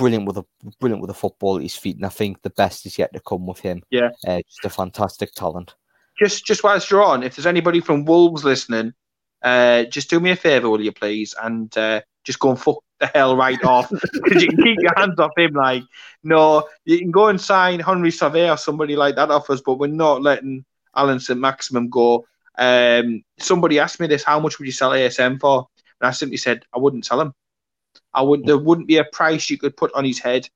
brilliant with a brilliant with a football at his feet, and I think the best is yet to come with him. Yeah, uh, just a fantastic talent. Just just whilst you're on, if there's anybody from Wolves listening, uh, just do me a favour, will you please, and uh, just go and fuck the hell right off because you can keep your hands off him. Like, no, you can go and sign Henri Saivet or somebody like that off us, but we're not letting Allan Saint-Maximin go. Um, somebody asked me this: How much would you sell ASM for? And I simply said I wouldn't sell him. I would there wouldn't be a price you could put on his head.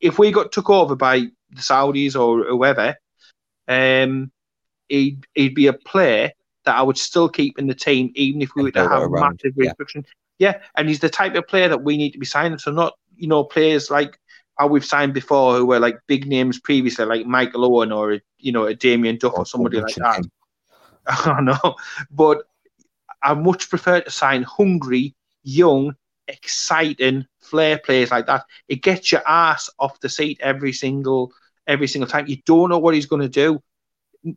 If we got took over by the Saudis or whoever, um, he'd he'd be a player that I would still keep in the team, even if we were to have around. massive restriction. Yeah. Yeah, and he's the type of player that we need to be signing. So not you know players like how we've signed before who were like big names previously, like Michael Owen or you know a Damien Duff or, or somebody like that. I don't know, but I much prefer to sign hungry, young, exciting flair players like that. It gets your ass off the seat every single every single time. You don't know what he's going to do.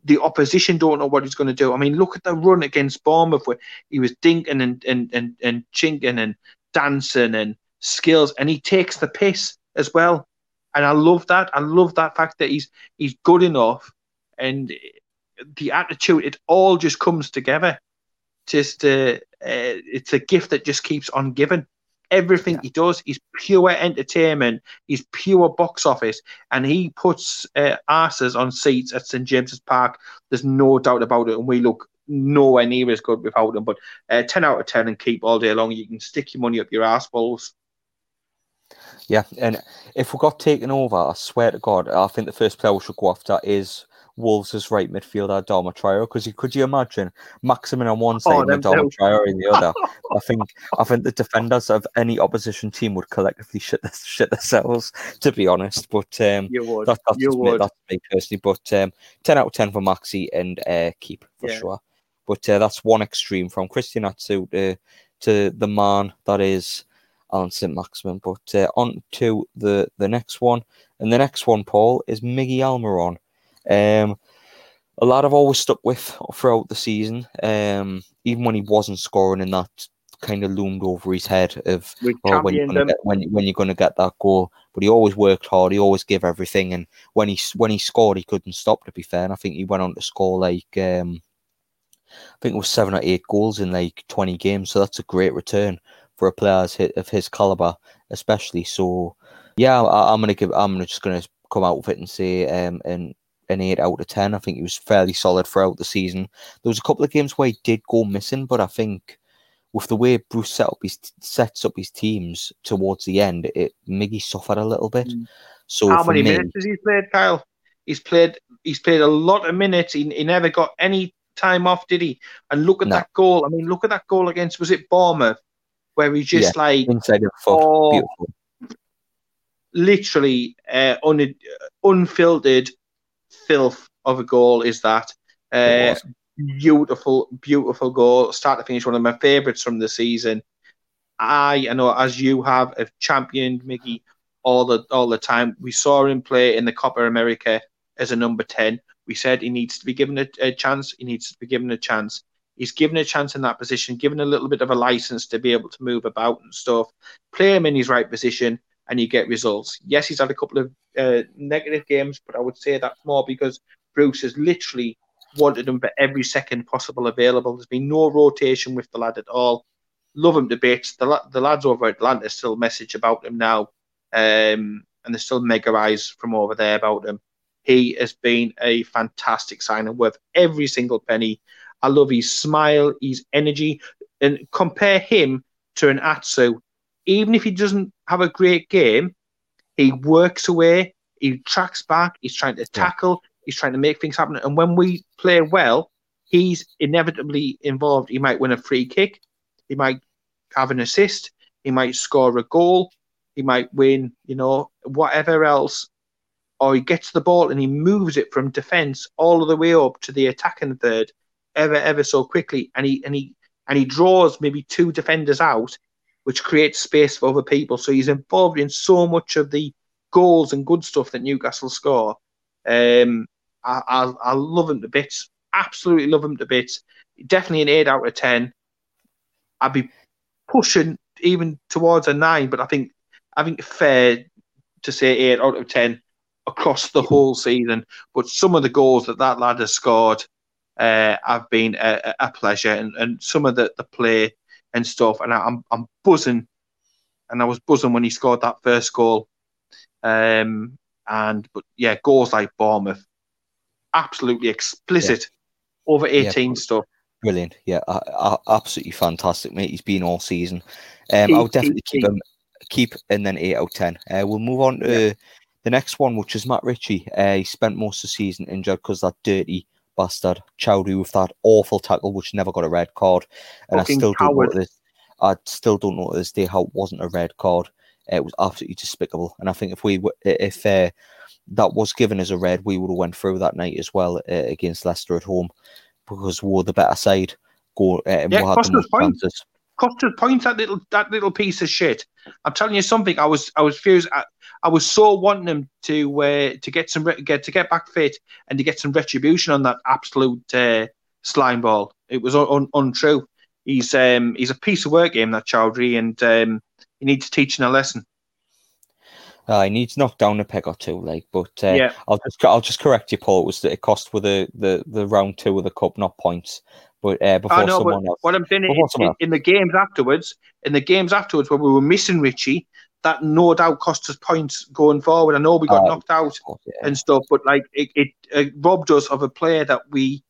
The opposition don't know what he's going to do. I mean, look at the run against Bournemouth where he was dinking and and and, and chinking and dancing and skills, and he takes the piss as well. And I love that. I love that fact that he's he's good enough, and the attitude. It all just comes together. Just uh, uh, it's a gift that just keeps on giving Everything yeah. he does is pure entertainment. is pure box office, and he puts uh, asses on seats at St James's Park. There's no doubt about it, and we look nowhere near as good without him. But uh, ten out of ten, and keep all day long. You can stick your money up your ass balls. Yeah, and if we got taken over, I swear to God, I think the first player we should go after is Wolves' right midfielder, Adama Traore. Because could you imagine Maximin on one side oh, and Traore in the other? I think I think the defenders of any opposition team would collectively shit, shit themselves, to be honest. But um, you would. That, that's, you me, would. that's me personally. But um, 10 out of 10 for Maxi and uh, keep for yeah. sure. But uh, that's one extreme from Christian Atsu to, to the man that is Allan St. Maximin. But uh, on to the, the next one. And the next one, Paul, is Miggy Almiron. Um, a lad I've always stuck with throughout the season, um, even when he wasn't scoring and that kind of loomed over his head of oh, when, you're gonna get, when, when you're going to get that goal. But he always worked hard. He always gave everything. And when he when he scored, he couldn't stop. To be fair, and I think he went on to score like um, I think it was seven or eight goals in like 20 games. So that's a great return for a player of his caliber, especially. So yeah, I, am gonna give. I'm just gonna come out with it and say um, an an eight out of ten. I think he was fairly solid throughout the season. There was a couple of games where he did go missing, but I think with the way Bruce set up his sets up his teams towards the end, it Miggy suffered a little bit. Mm. So how many me, minutes has he played, Kyle? He's played. He's played a lot of minutes. He, he never got any time off, did he? And look at no. that goal. I mean, look at that goal against was it Bournemouth, where he just yeah, like inside the foot, oh, beautiful. Literally uh, un, unfiltered filth of a goal is that. Uh, beautiful, beautiful goal, start to finish. One of my favourites from the season. I, I know, as you have, have championed Mickey all the all the time. We saw him play in the Copa America as a number ten. We said he needs to be given a, a chance. He needs to be given a chance. He's given a chance in that position, given a little bit of a license to be able to move about and stuff. Play him in his right position, and you get results. Yes, he's had a couple of uh, negative games, but I would say that's more because Bruce has literally wanted him for every second possible available. There's been no rotation with the lad at all. Love him to bits. The, the lads over Atlanta still message about him now, um, and there's still mega eyes from over there about him. He has been a fantastic signing, worth every single penny. I love his smile, his energy, and compare him to an Atsu. Even if he doesn't have a great game, he works away, he tracks back, he's trying to tackle, he's trying to make things happen. And when we play well, he's inevitably involved. He might win a free kick, he might have an assist, he might score a goal, he might win, you know, whatever else or he gets the ball and he moves it from defence all the way up to the attacking third ever ever so quickly and he and he and he draws maybe two defenders out which creates space for other people. So he's involved in so much of the goals and good stuff that Newcastle score. Um, I, I, I love him to bits. Absolutely love him to bits. Definitely an 8 out of 10 I'd be pushing even towards a 9 but I think I think fair to say 8 out of 10 across the whole season. But some of the goals that that lad has scored uh, have been a, a pleasure, and, and some of the, the play and stuff. And I'm I'm buzzing, and I was buzzing when he scored that first goal. Um, and but yeah, goals like Bournemouth, absolutely explicit, yeah. over eighteen yeah, stuff. Brilliant, yeah, absolutely fantastic, mate. He's been all season. Um, I'll definitely keep him, keep, and then eight out of ten. Uh, we'll move on to. Yeah the next one, which is Matt Ritchie, uh, he spent most of the season injured because that dirty bastard Choudhury with that awful tackle, which never got a red card. And Fucking I still coward. don't know this. I still don't know to this day how it wasn't a red card. It was absolutely despicable. And I think if we if uh, that was given as a red, we would have went through that night as well uh, against Leicester at home because we were the better side. Go uh, yeah, had the most chances. Costa points that little that little piece of shit. I'm telling you something. I was I was furious. I, I was so wanting him to uh, to get some get to get back fit and to get some retribution on that absolute uh, slime ball. It was un- un- untrue. He's um he's a piece of work game that Choudhury, and um, he needs teaching a lesson. Uh, he needs knocked down a peg or two, like. But uh, yeah. I'll just I'll just correct you, Paul. It was that it cost with the, the the round two of the cup, not points. But uh, before I know, someone else, what I'm saying in, in, in, the games afterwards, in the games afterwards, where we were missing Ritchie, that no doubt cost us points going forward. I know we got uh, knocked out yeah. and stuff, but like it, it, it robbed us of a player that we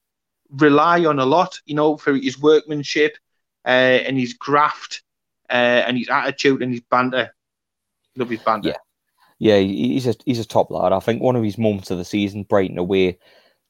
rely on a lot. You know, for his workmanship uh, and his graft uh, and his attitude and his banter. Love his banter. Yeah. Yeah, he's a he's a top lad. I think one of his moments of the season, Brighton away,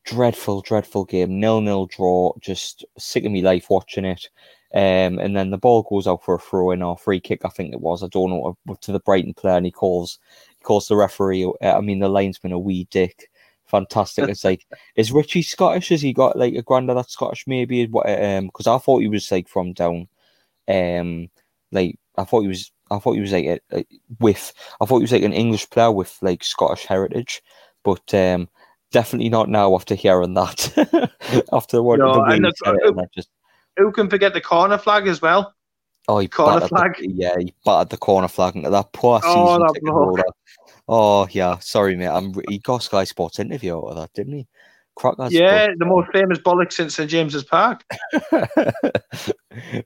dreadful, dreadful game, nil nil draw. Just sick of me life watching it. Um, and then the ball goes out for a throw in or free kick, I think it was. I don't know to the Brighton player, and he calls he calls the referee. Uh, I mean, the linesman a wee dick. Fantastic. It's like, is Ritchie Scottish? Has he got like a granddad that's Scottish? Maybe. Um, because I thought he was like from down, um, like I thought he was. I thought he was like a, a, with. I thought he was like an English player with like Scottish heritage, but um, definitely not now after hearing that. after what no, the and the, it, just who can forget the corner flag as well? Oh, he corner flag. The, yeah, he battered the corner flag into that poor oh, season that Oh yeah, sorry mate. I'm he got Sky Sports interview out of that, didn't he? yeah, the most famous bollock since St James's Park.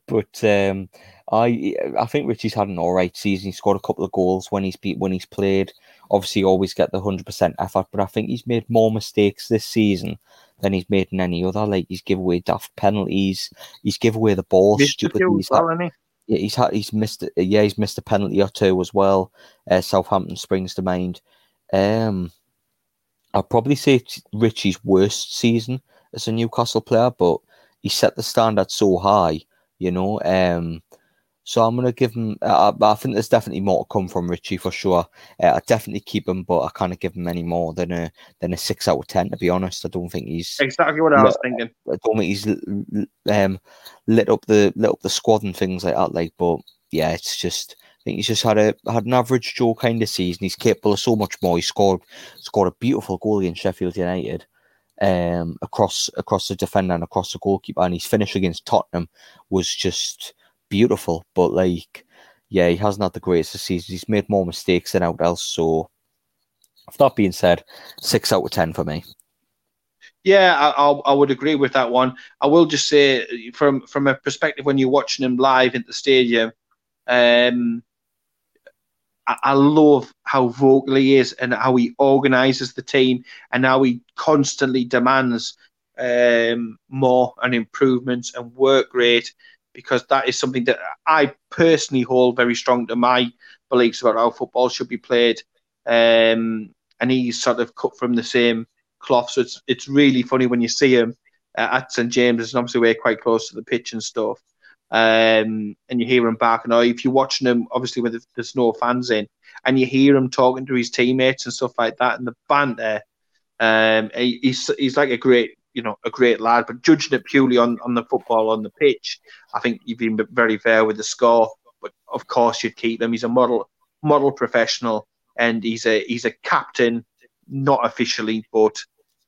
but um, I I think Ritchie's had an all right season. He scored a couple of goals when he's beat when he's played. Obviously, always get the hundred percent effort, but I think he's made more mistakes this season than he's made in any other. Like he's give away daft penalties, he's give away the ball stupidly. He's, well, had, he? yeah, he's had he's missed yeah he's missed a penalty or two as well. Uh, Southampton springs to mind. Um, I'd probably say it's Ritchie's worst season as a Newcastle player, but he set the standard so high, you know. Um, so I'm gonna give him. I, I, think there's definitely more to come from Ritchie for sure. Uh, I definitely keep him, but I can't give him any more than a than a six out of ten. To be honest, I don't think he's exactly what I was thinking. I don't think he's um, lit up the lit up the squad and things like that. Like, but yeah, it's just. I think he's just had a had an average Joe kind of season. He's capable of so much more. He scored scored a beautiful goal against Sheffield United um, across across the defender and across the goalkeeper, and his finish against Tottenham was just beautiful, but like, yeah, he hasn't had the greatest seasons. He's made more mistakes than out else. So, if that being said, six out of ten for me. Yeah, I, I, would agree with that one. I will just say, from from a perspective when you're watching him live at the stadium, um, I, I love how vocal he is and how he organises the team and how he constantly demands um, more and improvements and work rate because that is something that I personally hold very strong to my beliefs about how football should be played. Um, and he's sort of cut from the same cloth. So it's it's really funny when you see him uh, at St James's, and obviously we're quite close to the pitch and stuff. Um, and you hear him barking. Or if you're watching him, obviously when there's no fans in, and you hear him talking to his teammates and stuff like that, and the banter. Um, he, he's he's like a great you know a great lad, but judging it purely on, on the football on the pitch, I think you've been very fair with the score. But of course, you'd keep him. He's a model model professional, and he's a he's a captain, not officially, but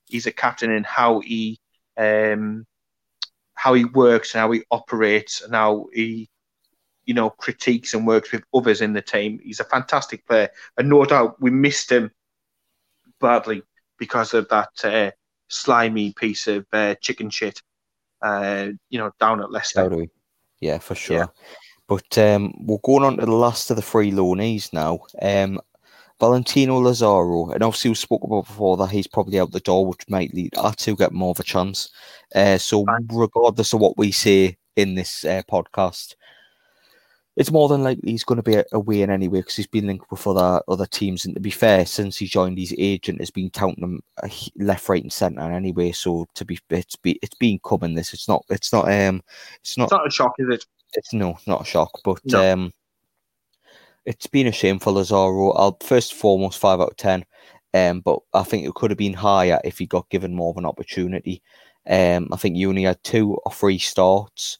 he's a captain in how he um, how he works and how he operates and how he you know critiques and works with others in the team. He's a fantastic player, and no doubt we missed him badly because of that uh, slimy piece of uh, chicken shit, uh, you know, down at Leicester. Totally. Yeah, for sure. Yeah. But um, we're going on to the last of the three loanees now. Um, Valentino Lazaro, and obviously we spoke about before that he's probably out the door, which might lead us to get more of a chance. Uh, so, regardless of what we say in this uh, podcast, it's more than likely he's going to be away in anyway because he's been linked with other other teams. And to be fair, since he joined, his agent has been counting him uh, left, right, and centre anyway. So to be it's be it's been coming. This it's not it's not um it's not it's not a shock, is it? It's no not a shock, but no. um it's been a shame for Lazaro. I'll first and foremost five out of ten. Um, but I think it could have been higher if he got given more of an opportunity. Um, I think he only had two or three starts.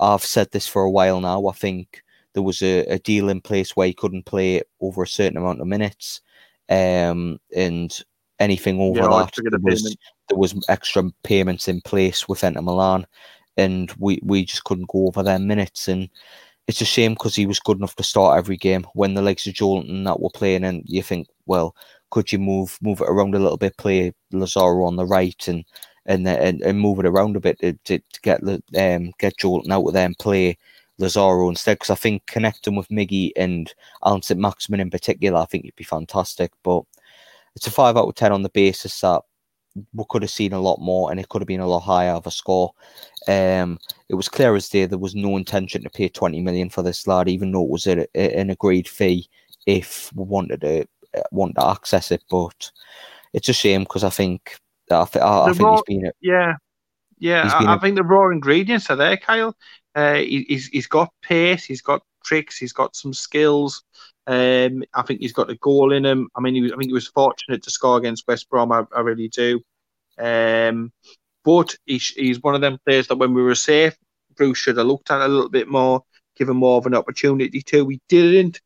I've said this for a while now. I think there was a, a deal in place where he couldn't play over a certain amount of minutes, um, and anything over yeah, that there was, there was extra payments in place with Inter Milan, and we, we just couldn't go over their minutes. And it's a shame because he was good enough to start every game when the likes of Joelinton that were playing, and you think, well, could you move move it around a little bit, play Lazaro on the right, and and and, and move it around a bit to, to, get um get Joelinton out of there and play Lazaro instead? Because I think connecting with Miggy and Allan Saint-Maximin in particular, I think it'd be fantastic. But it's a five out of ten on the basis that we could have seen a lot more and it could have been a lot higher of a score. Um, it was clear as day there was no intention to pay 20 million for this lad, even though it was a, a, an agreed fee if we wanted to uh, want to access it. But it's a shame because I think I, I, I think raw, he's been. Yeah, yeah. I, I think the raw ingredients are there, Kyle. Uh, he, he's he's got pace, he's got tricks, he's got some skills. Um, I think he's got a goal in him. I mean, he was, I think he was fortunate to score against West Brom. I, I really do. Um, but he's, he's one of them players that when we were safe, Bruce should have looked at a little bit more, given more of an opportunity to. We didn't,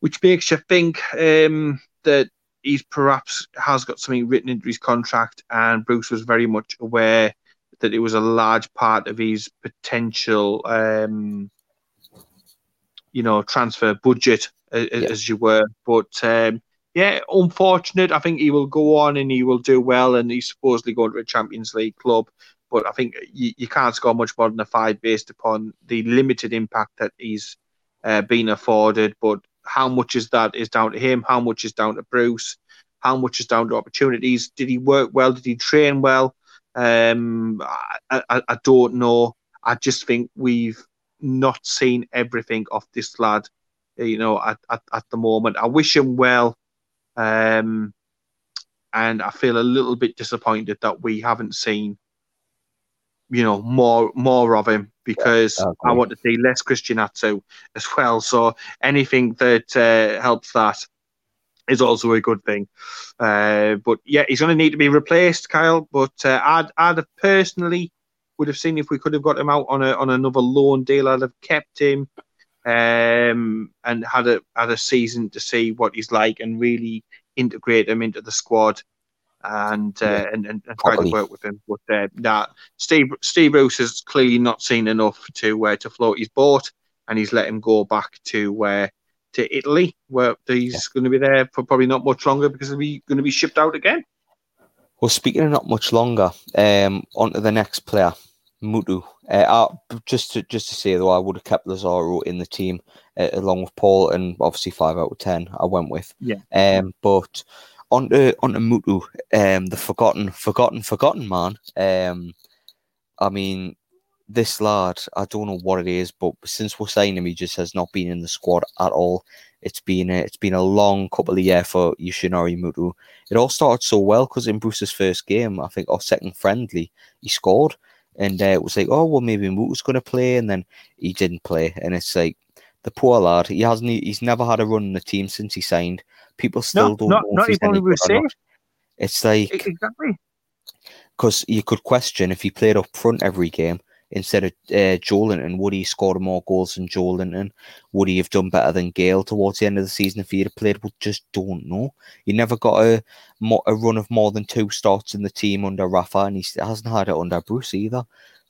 which makes you think um, that he's perhaps has got something written into his contract, and Bruce was very much aware that it was a large part of his potential um, you know transfer budget as, yeah. as you were. But um, yeah, unfortunate. I think he will go on and he will do well, and he's supposedly going to a Champions League club. But I think you, you can't score much more than a five based upon the limited impact that he's uh, been afforded. But how much is that is down to him? How much is down to Bruce? How much is down to opportunities? Did he work well? Did he train well? Um, I, I, I don't know. I just think we've not seen everything of this lad, you know, at, at, at the moment. I wish him well. Um, and I feel a little bit disappointed that we haven't seen, you know, more more of him because yeah. I want to see less Christian Atsu as well. So anything that uh, helps that is also a good thing. Uh, but yeah, he's going to need to be replaced, Kyle. But uh, I'd I'd have personally would have seen if we could have got him out on a on another loan deal. I'd have kept him um, and had a had a season to see what he's like and really integrate him into the squad and uh, yeah, and, and, and try to work with him. But uh, nah, Steve Steve Bruce has clearly not seen enough to uh, to float his boat, and he's let him go back to uh, to Italy, where he's yeah. going to be there for probably not much longer because he's going to be shipped out again. Well, speaking of not much longer, um, on to the next player, Muto. Uh, just to just to say though, I would have kept Lazaro in the team uh, along with Paul, and obviously five out of ten I went with. Yeah. Um, but on to on to Muto, um, the forgotten, forgotten, forgotten man. Um, I mean, this lad, I don't know what it is, but since we're saying him, he just has not been in the squad at all. It's been a, it's been a long couple of years for Yoshinori Muto. It all started so well because in Bruce's first game, I think, or second friendly, he scored, and uh, it was like, oh well, maybe Muto's going to play, and then he didn't play, and it's like the poor lad. He hasn't. He's never had a run in the team since he signed. People still no, don't not, know not if he's any good or not. It's like exactly because you could question if he played up front every game instead of uh, Joelinton? Would he score more goals than Joelinton? Would he have done better than Gayle towards the end of the season if he had played? We just don't know. He never got a a run of more than two starts in the team under Rafa, and he hasn't had it under Bruce either.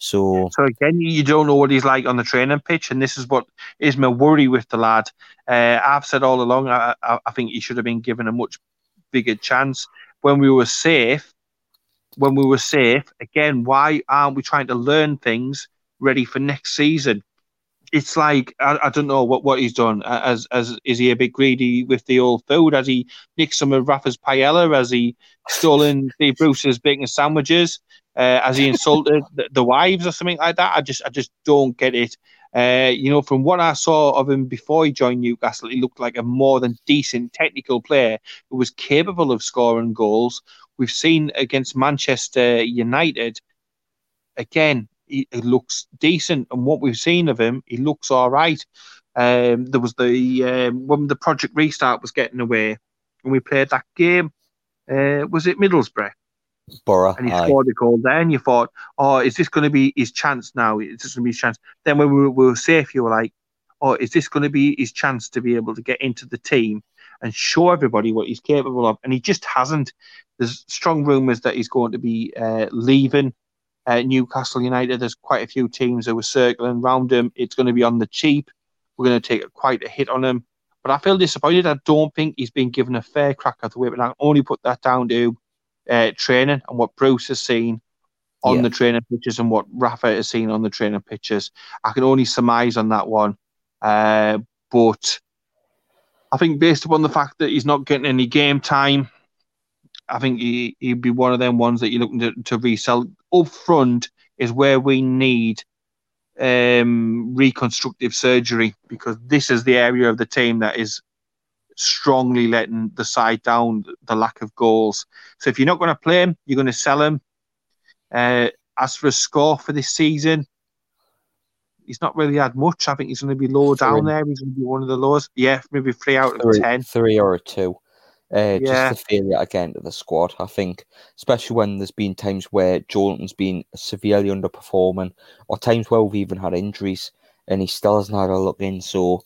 So, so again, you don't know what he's like on the training pitch, and this is what is my worry with the lad. Uh, I've said all along, I, I, I think he should have been given a much bigger chance when we were safe when we were safe. Again, why aren't we trying to learn things ready for next season? It's like I, I don't know what, what he's done. As as is he a bit greedy with the old food? Has he nicked some of Rafa's paella? Has he stolen Steve Bruce's bacon sandwiches? Uh, has he insulted the, the, wives or something like that? I just I just don't get it. Uh, you know, from what I saw of him before he joined Newcastle, he looked like a more than decent technical player who was capable of scoring goals, we've seen against Manchester United, again, he, he, looks decent. And what we've seen of him, he looks all right. Um, there was the um, when the Project Restart was getting away, and we played that game. Uh, was it Middlesbrough? Borough, and he scored a goal there, and you thought, "Oh, is this going to be his chance now? Is this going to be his chance?" Then when we were, we were safe, you were like, "Oh, is this going to be his chance to be able to get into the team and show everybody what he's capable of?" And he just hasn't. There's strong rumours that he's going to be uh, leaving uh, Newcastle United. There's quite a few teams that were circling around him. It's going to be on the cheap. we're going to take quite a hit on him. But I feel disappointed. I don't think he's been given a fair crack at the whip, and I only put that down to uh, training and what Bruce has seen on yeah. the training pitches and what Rafa has seen on the training pitches. I can only surmise on that one. Uh, but I think based upon the fact that he's not getting any game time, I think he, he'd be one of them ones that you're looking to, to resell. Up front is where we need um, reconstructive surgery because this is the area of the team that is strongly letting the side down, the lack of goals. So if you're not going to play him, you're going to sell him. Uh, as for a score for this season, he's not really had much. I think he's going to be low three. down there. He's going to be one of the lowest. Yeah, maybe three out three, of ten. Three or a two. Uh, yeah. Just to failure again to the squad. I think, especially when there's been times where Jordan's been severely underperforming, or times where we've even had injuries, and he still hasn't had a look in. So,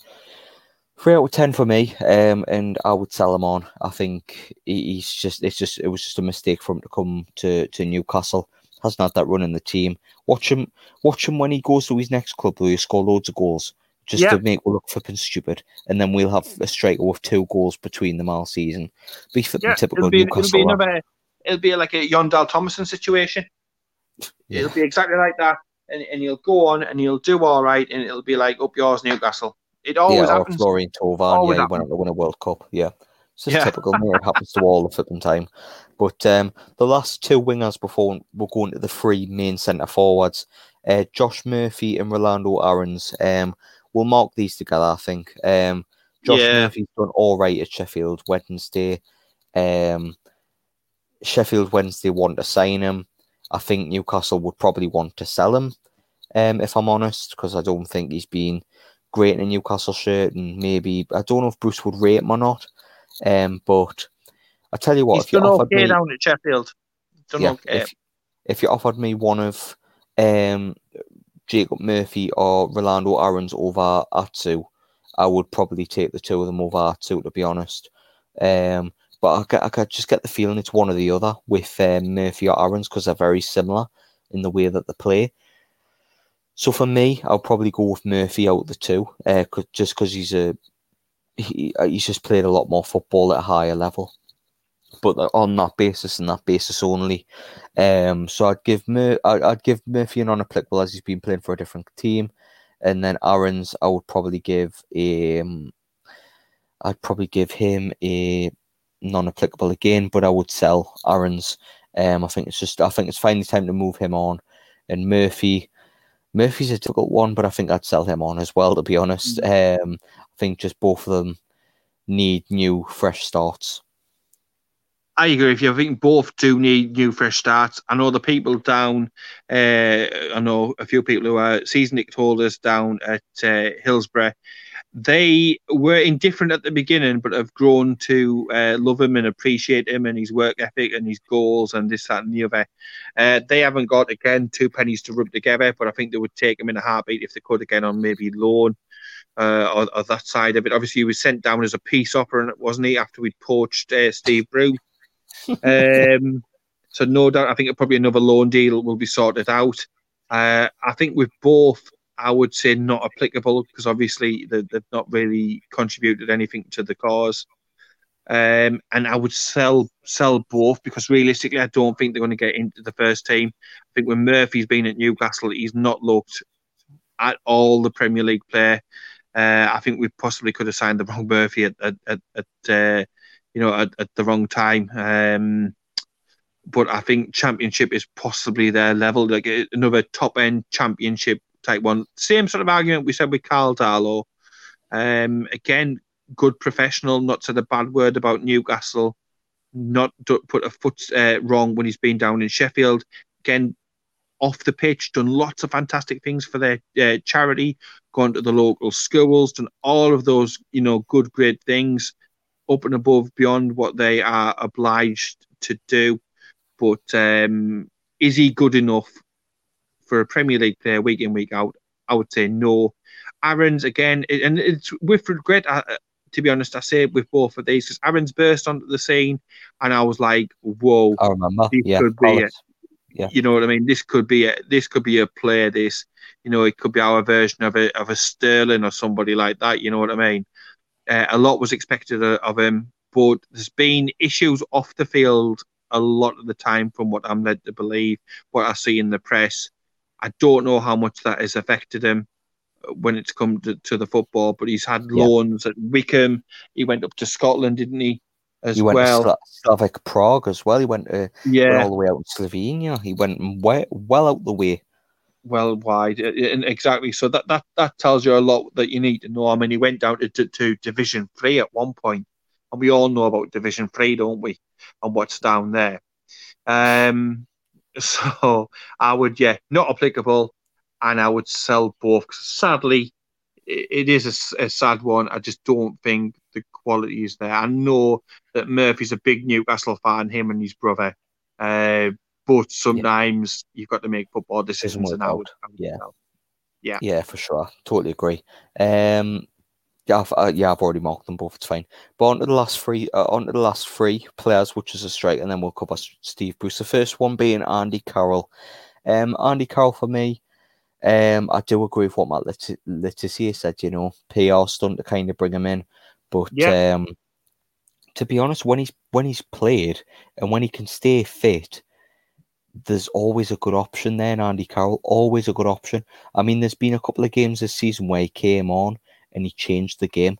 three out of ten for me, um, and I would sell him on. I think he's just it's just it was just a mistake for him to come to to Newcastle. Hasn't had that run in the team. Watch him, watch him when he goes to his next club where he score loads of goals just to make we look flipping stupid, and then we'll have a striker with two goals between them all season. Be flipping yeah, typical it'll be, Newcastle. It'll be, another, it'll be like a Jon Dahl Tomasson situation. Yeah. It'll be exactly like that, and, and he'll go on and he'll do all right, and it'll be like up yours, Newcastle. It always yeah, happens. Florian Thauvin, yeah, he went on to win a World Cup. Yeah, it's just yeah. typical. it happens to all the flipping time. But um, the last two wingers before we're going to the three main centre forwards, uh, Josh Murphy and Rolando Aarons. Um, we'll mark these together. I think. Um, Josh yeah. Murphy's done all right at Sheffield Wednesday. Um, Sheffield Wednesday want to sign him. I think Newcastle would probably want to sell him. Um, if I'm honest, because I don't think he's been great in a Newcastle shirt, and maybe I don't know if Bruce would rate him or not. Um, but I tell you what, he's if you offered okay me down at Sheffield, yeah, okay. if, if you offered me one of um Jacob Murphy or Rolando Aarons over Atsu, I would probably take the two of them over Atsu, to be honest. Um, but I, get, I just get the feeling it's one or the other with um, Murphy or Aarons because they're very similar in the way that they play. So for me, I'll probably go with Murphy out of the two, uh, just because he's a he, he's just played a lot more football at a higher level but on that basis and that basis only. Um, so I'd give Mur- I'd, give Murphy an unapplicable as he's been playing for a different team, and then Aarons I would probably give a, um, I'd probably give him a non-applicable again, but I would sell Aarons. Um, I think it's just I think it's finally time to move him on, and Murphy. Murphy's a difficult one, but I think I'd sell him on as well. To be honest, mm. um, I think just both of them need new, fresh starts. I agree with you. I think both do need new fresh starts. I know the people down, uh, I know a few people who are season ticket holders down at uh, Hillsborough. They were indifferent at the beginning, but have grown to uh, love him and appreciate him and his work ethic and his goals and this, that, and the other. Uh, they haven't got, again, two pennies to rub together, but I think they would take him in a heartbeat if they could, again, on maybe loan. Uh, or, or, that side of it. Obviously, he was sent down as a peace offer, wasn't he? After we'd poached uh, Steve Bruce um, so no doubt, I think probably another loan deal will be sorted out. Uh, I think with both, I would say not applicable because obviously they, have not really contributed anything to the cause. Um, and I would sell sell both because realistically, I don't think they're going to get into the first team. I think when Murphy's been at Newcastle, he's not looked at all the Premier League player. Uh, I think we possibly could have signed the wrong Murphy at at, at, at uh, you know, at, at the wrong time. Um, but I think championship is possibly their level, like another top end championship type one. Same sort of argument we said with Carl Darlow. Um, again, good professional, not said a bad word about Newcastle, not put a foot uh, wrong when he's been down in Sheffield. Again, off the pitch, done lots of fantastic things for their uh, charity, gone to the local schools, done all of those, you know, good, great things up and above beyond what they are obliged to do. But um, is he good enough for a Premier League player week in week out? I would say no. Aarons again, and it's with regret. Uh, to be honest, I say it with both of these because Aarons burst onto the scene, and I was like, "Whoa!" I remember. yeah, could be Yeah. You know what I mean? This could be a this could be a player. This, you know, it could be our version of a of a Sterling or somebody like that. You know what I mean? Uh, a lot was expected of him, but there's been issues off the field a lot of the time, from what I'm led to believe, what I see in the press. I don't know how much that has affected him when it's come to, to the football, but he's had yeah. loans at Wycombe. He went up to Scotland, didn't he? As he went well. to Slavia Prague as well. He went to yeah went all the way out to Slovenia. He went way, well out the way. Well wide, and exactly. So that, that that tells you a lot that you need to know. I mean, he went down to, to, to Division Three at one point, and we all know about Division Three, don't we? And what's down there. Um, so I would, yeah, not applicable, and I would sell both. Sadly, it is a, a, sad one. I just don't think the quality is there. I know that Murphy's a big Newcastle fan, him and his brother, uh, but sometimes yeah. you've got to make football decisions, and I would, I would yeah. yeah, yeah, for sure, totally agree. Um, yeah, I've, uh, yeah, I've already marked them both. It's fine. But on to the last three, uh, on to the last three players, which is a straight, and then we'll cover Steve Bruce. The first one being Andy Carroll. Um, Andy Carroll for me. Um, I do agree with what Matt Let- Letitia said. You know, PR stunt to kind of bring him in, but yeah. um, to be honest, when he's when he's played and when he can stay fit, there's always a good option there. And Andy Carroll, always a good option. I mean, there's been a couple of games this season where he came on and he changed the game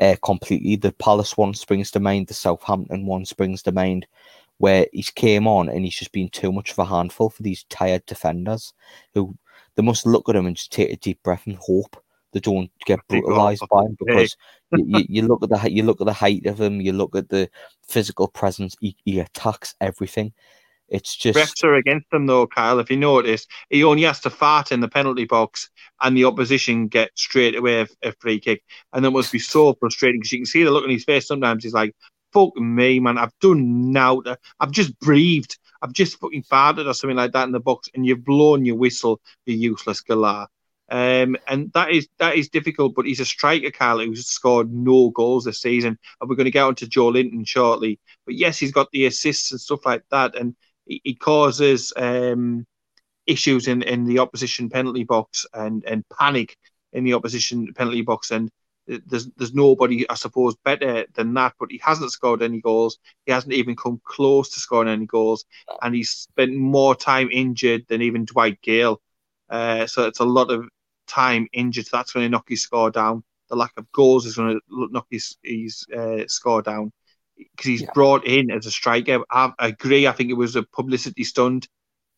uh, completely. The Palace one springs to mind, the Southampton one springs to mind, where he's came on and he's just been too much of a handful for these tired defenders who they must look at him and just take a deep breath and hope they don't get brutalized by him because you, you, look at the you look at the height of him, you look at the physical presence. He, he attacks everything. It's just refs are against him though, Kyle. If you notice, he only has to fart in the penalty box, and the opposition get straight away a, a free kick, and that must be so frustrating because you can see the look on his face. Sometimes he's like, "Fuck me, man! I've done now. I've just breathed. I've just fucking farted or something like that in the box, and you've blown your whistle, you useless galah." Um, and that is that is difficult, but he's a striker, Kyle, who's scored no goals this season. And we're going to get on to Joelinton shortly. But yes, he's got the assists and stuff like that. And he, causes um, issues in, in the opposition penalty box and, and panic in the opposition penalty box. And there's there's nobody, I suppose, better than that. But he hasn't scored any goals. He hasn't even come close to scoring any goals, and he's spent more time injured than even Dwight Gayle. Uh, so it's a lot of time injured. That's going to knock his score down. The lack of goals is going to knock his his uh, score down because he's yeah. brought in as a striker. I, I, agree. I think it was a publicity stunt.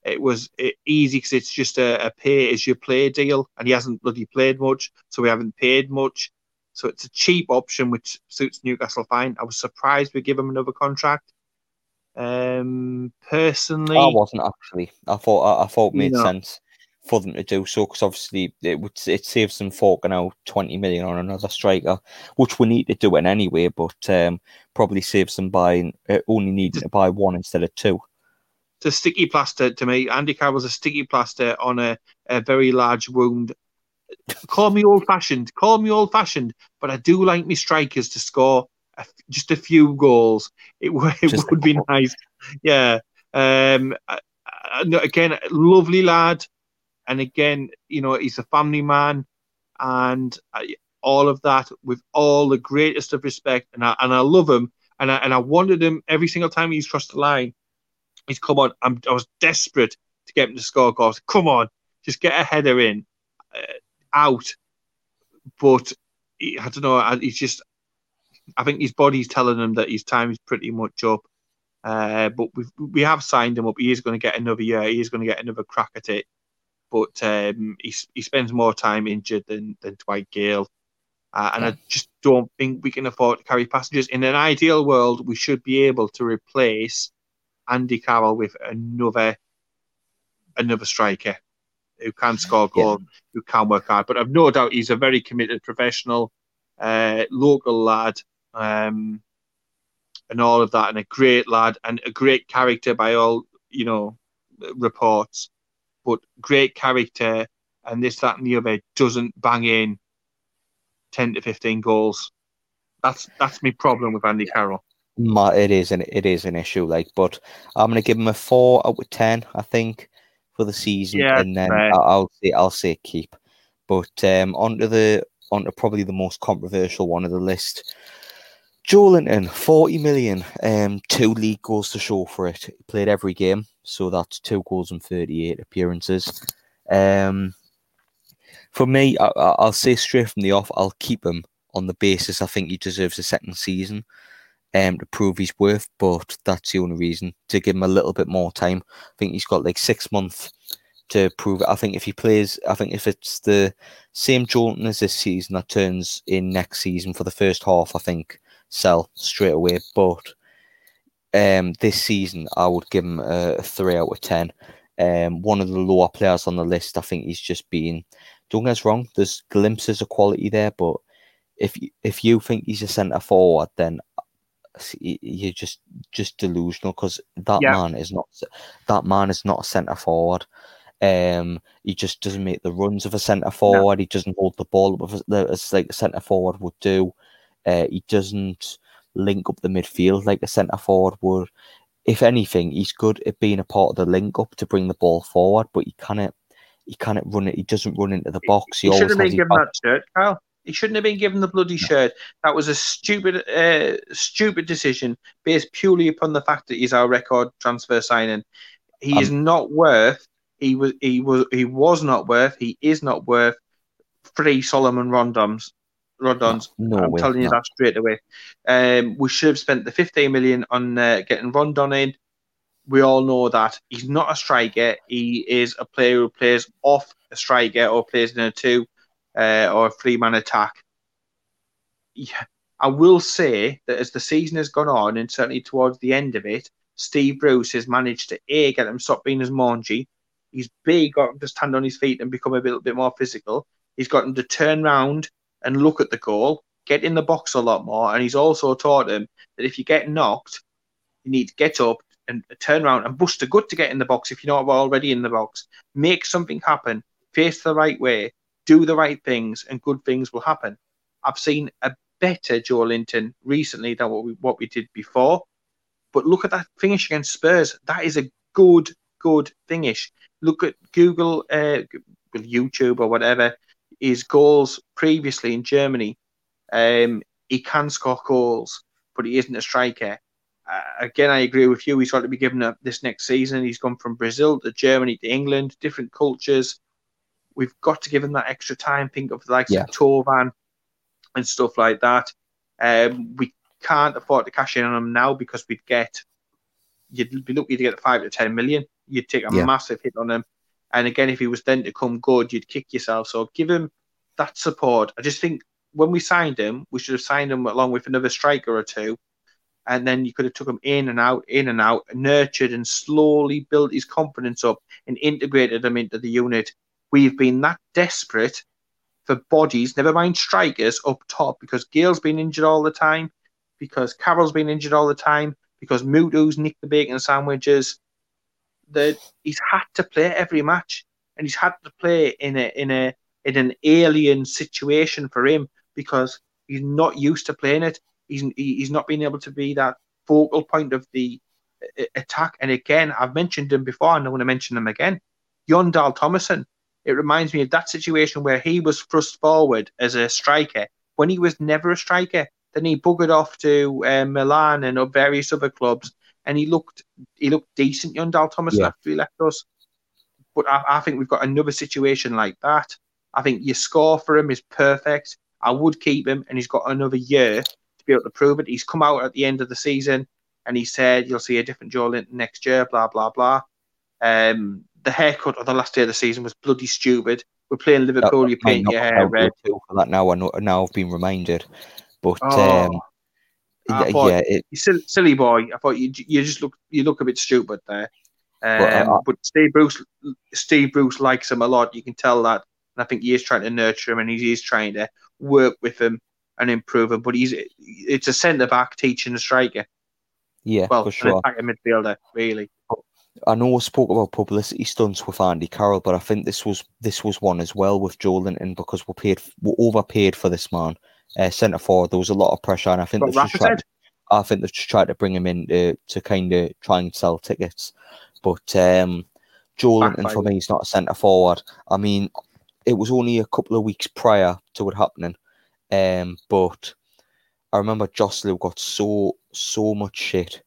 It was easy because it's just a, a, pay as you play deal, and he hasn't bloody played much, so we haven't paid much. So it's a cheap option which suits Newcastle fine. I was surprised we give him another contract. Um, personally, I wasn't actually. I thought I, I thought it made sense for them to do so because obviously it would it saves them forking out 20 million on another striker, which we need to do it anyway, but um, probably saves them buying uh, only needing to buy one instead of two. It's a sticky plaster to me. Andy Carroll's a sticky plaster on a, a very large wound. Call me old fashioned, call me old fashioned, but I do like me strikers to score a, just a few goals. It, it would be nice. Yeah. Um, again, lovely lad and again, you know, he's a family man, and all of that with all the greatest of respect, and I and I love him, and I and I wanted him every single time he's crossed the line. He's come on. I'm, I was desperate to get him to score goals. Come on, just get a header in, uh, out. But he, I don't know. He's just. I think his body's telling him that his time is pretty much up. Uh, but we we have signed him up. He is going to get another year. He is going to get another crack at it but um, he, he spends more time injured than, than Dwight Gayle. Uh, and yeah. I just don't think we can afford to carry passengers. In an ideal world, we should be able to replace Andy Carroll with another another striker who can score goals, yeah. who can work hard. But I've no doubt he's a very committed professional, uh, local lad, um, and all of that, and a great lad and a great character by all you know reports but great character and this, that, and the other doesn't bang in ten to fifteen goals. That's that's my problem with Andy Carroll. it is an it is an issue. Like, but I'm gonna give him a four out of ten. I think for the season, yeah, and then right. I'll say I'll say keep. But um, onto the onto probably the most controversial one of the list. Joelinton, 40 million, um, two league goals to show for it. He played every game, so that's two goals and 38 appearances. Um, for me, I, will say straight from the off, I'll keep him on the basis I think he deserves a second season um, to prove his worth, but that's the only reason to give him a little bit more time. I think he's got like six months to prove it. I think if he plays, I think if it's the same Joelinton as this season that turns in next season for the first half, I think sell straight away. But um, this season, I would give him a, three out of ten. Um, one of the lower players on the list, I think he's just been. Don't get us wrong. There's glimpses of quality there, but if if you think he's a centre forward, then you're just just delusional because that yeah. man is not that man is not a centre forward. Um, he just doesn't make the runs of a centre forward. No. He doesn't hold the ball up as like a centre forward would do. Uh, he doesn't link up the midfield like a centre forward would. If anything, he's good at being a part of the link up to bring the ball forward, but he can't. He can't run it. He doesn't run into the box. He, he should have been given that shirt, Kyle. He shouldn't have been given the bloody shirt. That was a stupid, uh, stupid decision based purely upon the fact that he's our record transfer signing. He um, is not worth. He was. He was. He was not worth. He is not worth three Solomon Rondons. Rondons. No, I'm way, telling you no. that straight away. Um, we should have spent the 15 million on uh, getting Rondon in. We all know that he's not a striker. He is a player who plays off a striker or plays in a two uh, or a three man attack. Yeah, I will say that as the season has gone on, and certainly towards the end of it, Steve Bruce has managed to A, get him stop being as mangy. He's B, got him to stand on his feet and become a little bit more physical. He's got him to turn round and look at the goal, get in the box a lot more. And he's also taught him that if you get knocked, you need to get up and turn around and bust a gut to get in the box if you're not already in the box. Make something happen, face the right way, do the right things, and good things will happen. I've seen a better Joelinton recently than what we what we did before. But look at that finish against Spurs. That is a good, good finish. Look at Google, uh, YouTube or whatever, his goals previously in Germany. Um, he can score goals, but he isn't a striker. Uh, again, I agree with you. He's got to be given up this next season. He's gone from Brazil to Germany to England, different cultures we've got to give him that extra time. Think of the likes yeah. of Thauvin and stuff like that. Um, we can't afford to cash in on him now because we'd get you'd be lucky to get five to ten million. You'd take a yeah. massive hit on him. And again, if he was then to come good, you'd kick yourself. So give him that support. I just think when we signed him, we should have signed him along with another striker or two. And then you could have took him in and out, in and out, nurtured and slowly built his confidence up and integrated him into the unit we've been that desperate for bodies, never mind strikers up top, because Gayle's been injured all the time, because Carroll's been injured all the time, because Muto's nicked the bacon sandwiches. That he's had to play every match, and he's had to play in a in a in an alien situation for him because he's not used to playing it. He's he's not been able to be that focal point of the attack. And again, I've mentioned him before, and I want to mention him again. Jon Dahl Tomasson it reminds me of that situation where he was thrust forward as a striker when he was never a striker. Then he buggered off to uh, Milan and various other clubs, and he looked he looked decent, Jon Dahl Thomas, yeah. after he left us. But I, I think we've got another situation like that. I think your score for him is perfect. I would keep him, and he's got another year to be able to prove it. He's come out at the end of the season, and he said you'll see a different Joelinton next year. Blah blah blah. Um, the haircut of the last day of the season was bloody stupid. We're playing Liverpool, You're paint your hair red. For that now, I know, now I've been reminded. But oh, um, yeah, it, silly, silly, boy. I thought you you just look you look a bit stupid there. Um, but, uh, but Steve Bruce Steve Bruce likes him a lot. You can tell that, and I think he is trying to nurture him, and he is trying to work with him and improve him. But he's it's a centre back teaching a striker. Yeah, well, for sure. a midfielder, really. I know I spoke about publicity stunts with Andy Carroll, but I think this was this was one as well with Joelinton because we paid we overpaid for this man. Uh, centre forward, there was a lot of pressure, and I think was tried, I think they've tried to bring him in to, to kind of try and sell tickets. But um, Joelinton for me is not a centre forward. I mean, it was only a couple of weeks prior to it happening, um, but I remember Joselu got so so much shit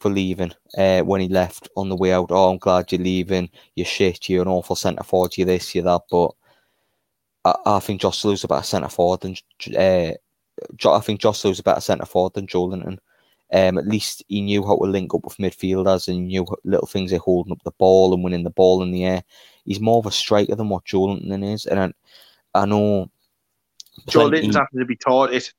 for leaving uh, when he left on the way out. Oh, I'm glad you're leaving. You're shit. You're an awful centre forward. You're this. You're that. But I, I think Joselu's a better centre forward than. Uh, I think Joselu's a better centre forward than Joelinton. Um, at least he knew how to link up with midfielders and knew little things like holding up the ball and winning the ball in the air. He's more of a striker than what Joelinton is, and I, I know Joelinton's having to be taught it.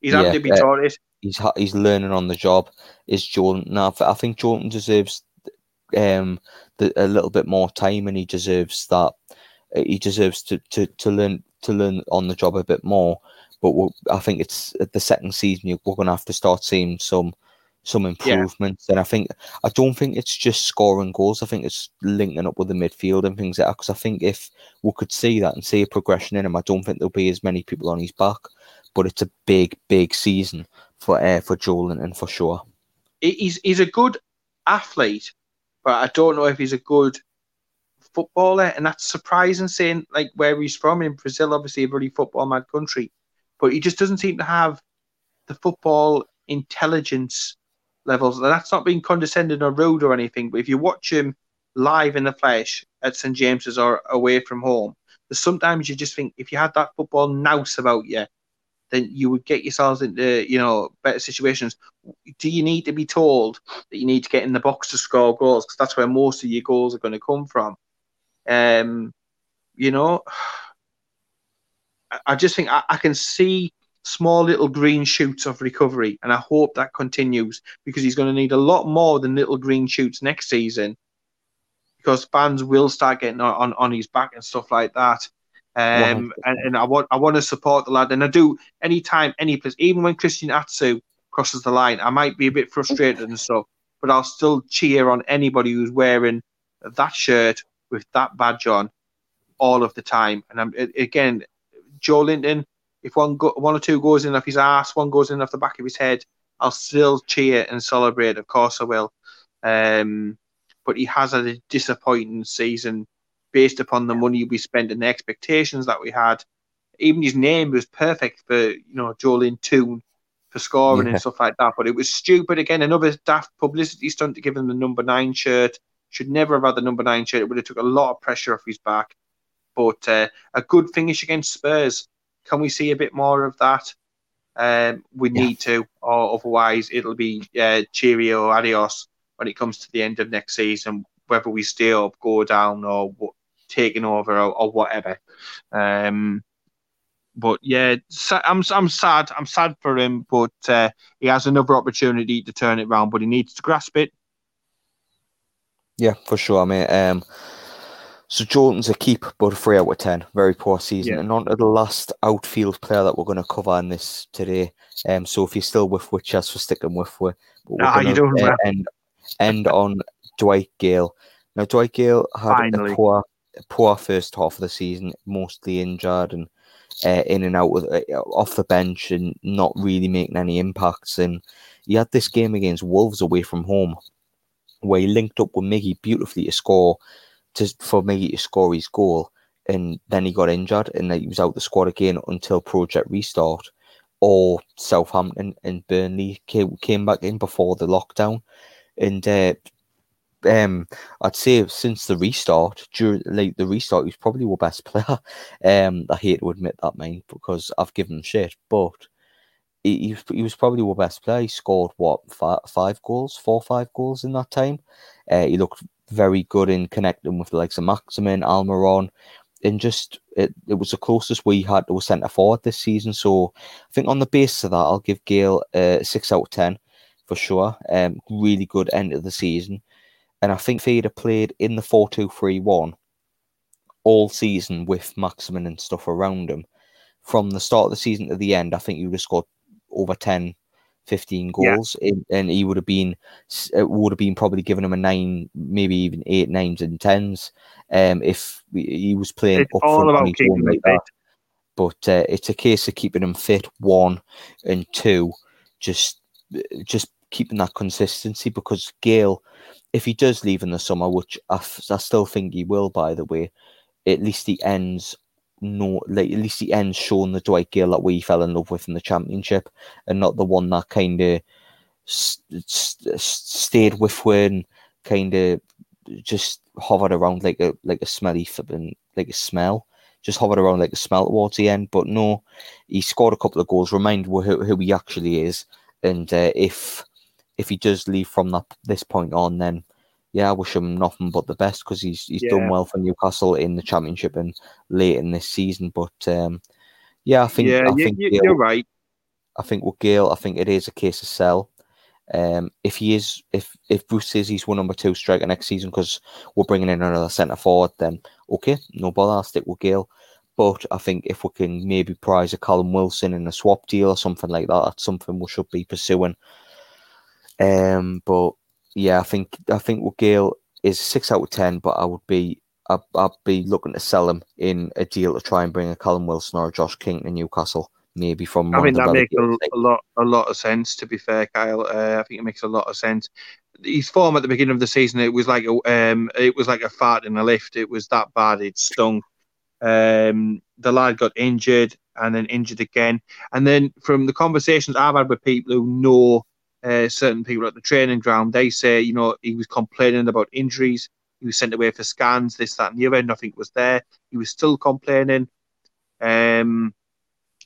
He's yeah, having to be uh, taught it. He's he's learning on the job. Is Joelinton? Now, I think Joelinton deserves um the, a little bit more time, and he deserves that. He deserves to, to, to learn to learn on the job a bit more. But we'll, I think it's the second season we're going to have to start seeing some some improvements. Yeah. And I think I don't think it's just scoring goals. I think it's linking up with the midfield and things like that. Because I think if we could see that and see a progression in him, I don't think there'll be as many people on his back. But it's a big, big season for uh, for and for sure. He's he's a good athlete, but I don't know if he's a good footballer, and that's surprising. Saying like where he's from in Brazil, obviously a very football mad country but he just doesn't seem to have the football intelligence levels. And that's not being condescending or rude or anything, but if you watch him live in the flesh at St James's or away from home, sometimes you just think if you had that football nous about you, then you would get yourselves into you know better situations. Do you need to be told that you need to get in the box to score goals because that's where most of your goals are going to come from? Um, you know, I just think I, I can see small little green shoots of recovery, and I hope that continues because he's going to need a lot more than little green shoots next season because fans will start getting on, on, on his back and stuff like that. Um, and, and I want I want to support the lad, and I do anytime, any place, even when Christian Atsu crosses the line, I might be a bit frustrated and stuff, but I'll still cheer on anybody who's wearing that shirt with that badge on all of the time. And I'm again, Joelinton, if one go, one or two goes in off his ass, one goes in off the back of his head, I'll still cheer and celebrate. Of course, I will. Um, but he has had a disappointing season based upon the money we spent and the expectations that we had. Even his name was perfect for you know Joelinton for scoring yeah. and stuff like that. But it was stupid again. Another daft publicity stunt to give him the number nine shirt. Should never have had the number nine shirt. It would have took a lot of pressure off his back. But uh, a good finish against Spurs. Can we see a bit more of that? Um, we yeah. need to, or otherwise it'll be uh, cheerio, adios when it comes to the end of next season, whether we stay up, go down, or taking over, or, or whatever. Um, but yeah, I'm I'm sad. I'm sad for him, but uh, he has another opportunity to turn it around, but he needs to grasp it. Yeah, for sure, mate. Um, so Jordan's a keep, but three out of ten. Very poor season. Yeah. And on to the last outfield player that we're going to cover in this today. Um, so if you're still with just for sticking with we ah, you doing, uh, end, end on Dwight Gayle. Now Dwight Gayle had Finally. a poor, poor first half of the season, mostly injured and uh, in and out with, uh, off the bench and not really making any impacts. And he had this game against Wolves away from home, where he linked up with Miggy beautifully to score to for me to score his goal, and then he got injured, and he was out the squad again until Project Restart, or Southampton and Burnley came, came back in before the lockdown, and uh, um, I'd say since the restart, during like the restart, he's probably our best player. Um, I hate to admit that, man, because I've given him shit, but he, he was probably our best player. He scored what five, five goals, four five goals in that time. Uh, he looked very good in connecting with the likes of Maximin, Almiron, and just it, it was the closest we had to a centre forward this season. So I think on the basis of that, I'll give Gayle a six out of ten for sure. Um, really good end of the season, and I think Fada played in the four two three one all season with Maximin and stuff around him. From the start of the season to the end, I think he would have scored over 10 15 goals, yeah. and he would have been it would have been probably giving him a nine, maybe even eight nines and tens, um, if he was playing it's up all about keeping like that. But uh, it's a case of keeping him fit. One and two, just just keeping that consistency because Gayle, if he does leave in the summer, which I, I still think he will, by the way, at least he ends no like at least he ends showing the Dwight Gayle that we fell in love with in the championship and not the one that kind of st- st- stayed with when kind of just hovered around like a like a smelly flipping like a smell just hovered around like a smell towards the end. But no he scored a couple of goals. Remind who, who he actually is and uh, if if he does leave from that this point on then yeah, I wish him nothing but the best because he's he's yeah. done well for Newcastle in the Championship and late in this season. But um, yeah, I think yeah, I think you, you're right. I think with Gayle, I think it is a case of sell. Um, if he is, if if Bruce says he's one number two striker next season because we're bringing in another centre forward, then okay, no bother, I'll stick with Gayle. But I think if we can maybe prize a Callum Wilson in a swap deal or something like that, that's something we should be pursuing. Um, but yeah, I think I think with Gayle is six out of ten, but I would be I'd, I'd, be looking to sell him in a deal to try and bring a Callum Wilson or a Josh King to Newcastle, maybe from. I mean that makes a, a, lot a lot of sense. To be fair, Kyle, uh, I think it makes a lot of sense. His form at the beginning of the season, it was like a um, it was like a fart in a lift. It was that bad. It stung. Um, the lad got injured and then injured again, and then from the conversations I've had with people who know uh, certain people at the training ground, they say, you know, he was complaining about injuries. He was sent away for scans, this, that, and the other. Nothing was there. He was still complaining. Um,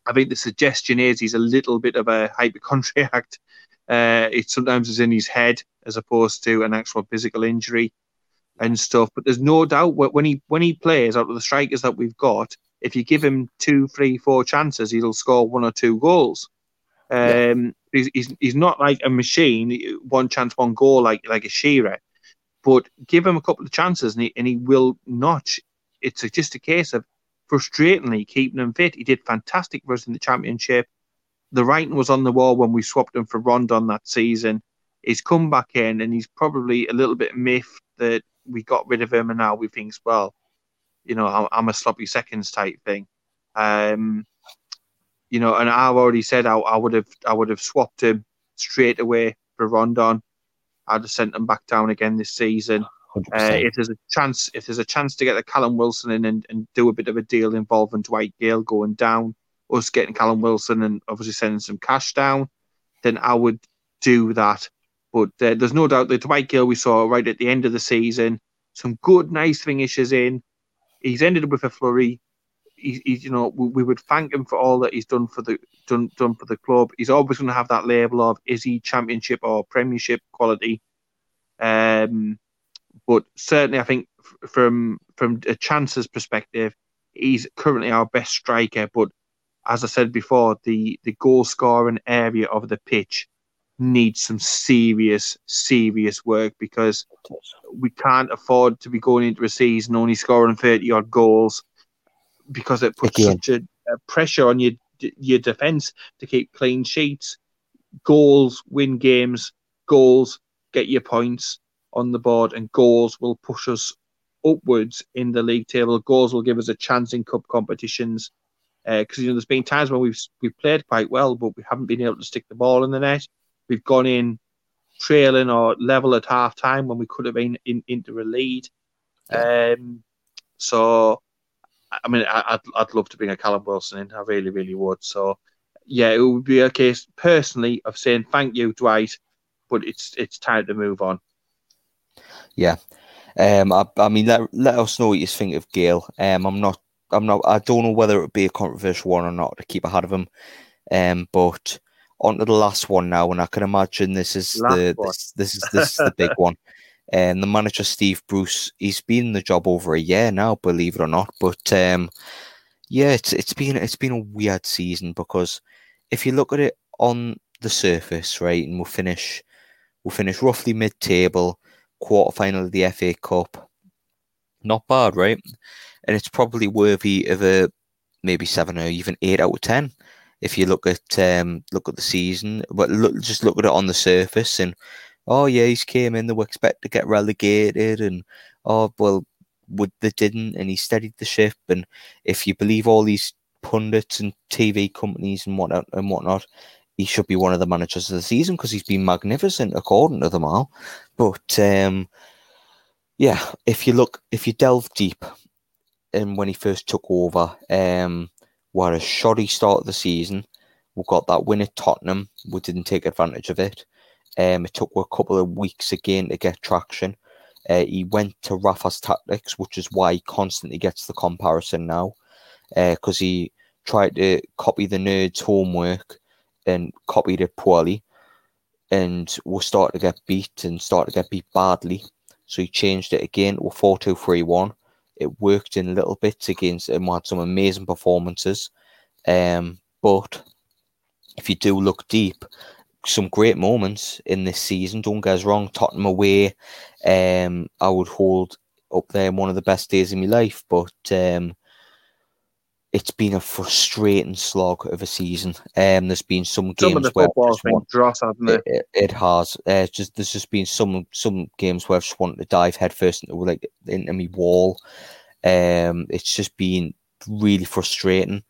I think the suggestion is he's a little bit of a hypochondriac. Uh, it sometimes is in his head as opposed to an actual physical injury and stuff. But there's no doubt when he when he plays out of the strikers that we've got, if you give him two, three, four chances, he'll score one or two goals. Um, yeah. He's, he's, he's not like a machine, one chance, one goal, like like a Shearer. But give him a couple of chances and he, and he will notch. It's just a case of frustratingly keeping him fit. He did fantastic for us in the championship. The writing was on the wall when we swapped him for Rondon that season. He's come back in and he's probably a little bit miffed that we got rid of him and now we think, well, you know, I'm, I'm a sloppy seconds type thing. Um, you know, and I've already said I, I would have I would have swapped him straight away for Rondon. I'd have sent him back down again this season. Uh, if there's a chance, if there's a chance to get the Callum Wilson in and, and do a bit of a deal involving Dwight Gayle going down, us getting Callum Wilson and obviously sending some cash down, then I would do that. But uh, there's no doubt that Dwight Gayle we saw right at the end of the season, some good, nice finishes in. He's ended up with a flurry he's, he's you know we, we, would thank him for all that he's done for the done done for the club. He's always going to have that label of is he championship or premiership quality. Um, but certainly, I think from from a chances perspective, he's currently our best striker. But as I said before, the the goal scoring area of the pitch needs some serious, serious work because we can't afford to be going into a season only scoring 30 odd goals because it puts Again. such a, a, pressure on your your defense to keep clean sheets, goals win games, goals get your points on the board, and goals will push us upwards in the league table. Goals will give us a chance in cup competitions because uh, you know there's been times when we've we've played quite well, but we haven't been able to stick the ball in the net. We've gone in trailing or level at half time when we could have been in, into a lead. Um, so I mean, I'd I'd love to bring a Callum Wilson in. I really, really would. So, yeah, it would be a case personally of saying thank you, Dwight, but it's it's time to move on. Yeah, um, I, I mean, let, let us know what you think of Gayle. Um, I'm not, I'm not, I don't know whether it would be a controversial one or not to keep ahead of him. Um, but on to the last one now, and I can imagine this is last the this, this is this is the big one. And the manager Steve Bruce, he's been in the job over a year now, believe it or not. But um, yeah, it's it's been it's been a weird season because if you look at it on the surface, right, and we'll finish we'll finish roughly mid table, quarter final of the FA Cup. Not bad, right? And it's probably worthy of a maybe seven or even eight out of ten if you look at um, look at the season. But look, just look at it on the surface and oh yeah, he's came in, they were expect to get relegated, and oh well, would they didn't, and he steadied the ship. And if you believe all these pundits and TV companies and whatnot and whatnot, he should be one of the managers of the season because he's been magnificent according to them all. But um, yeah, if you look, if you delve deep, and when he first took over, um, what a shoddy start of the season. We got that win at Tottenham. We didn't take advantage of it. Um, it took a couple of weeks again to get traction. Uh, he went to Rafa's tactics, which is why he constantly gets the comparison now, because uh, he tried to copy the nerds' homework and copied it poorly, and was starting to get beat and started to get beat badly. So he changed it again to 4 2 3 1. It worked in little bits against him, had some amazing performances. Um, but if you do look deep, some great moments in this season. Don't get us wrong, Tottenham away, um, I would hold up there one of the best days of my life. But um, it's been a frustrating slog of a season. Um, there's been some games some football's been dross, it? It, it has. Uh, just there's just been some some games where I've just wanted to dive headfirst into like into me wall. Um, it's just been really frustrating.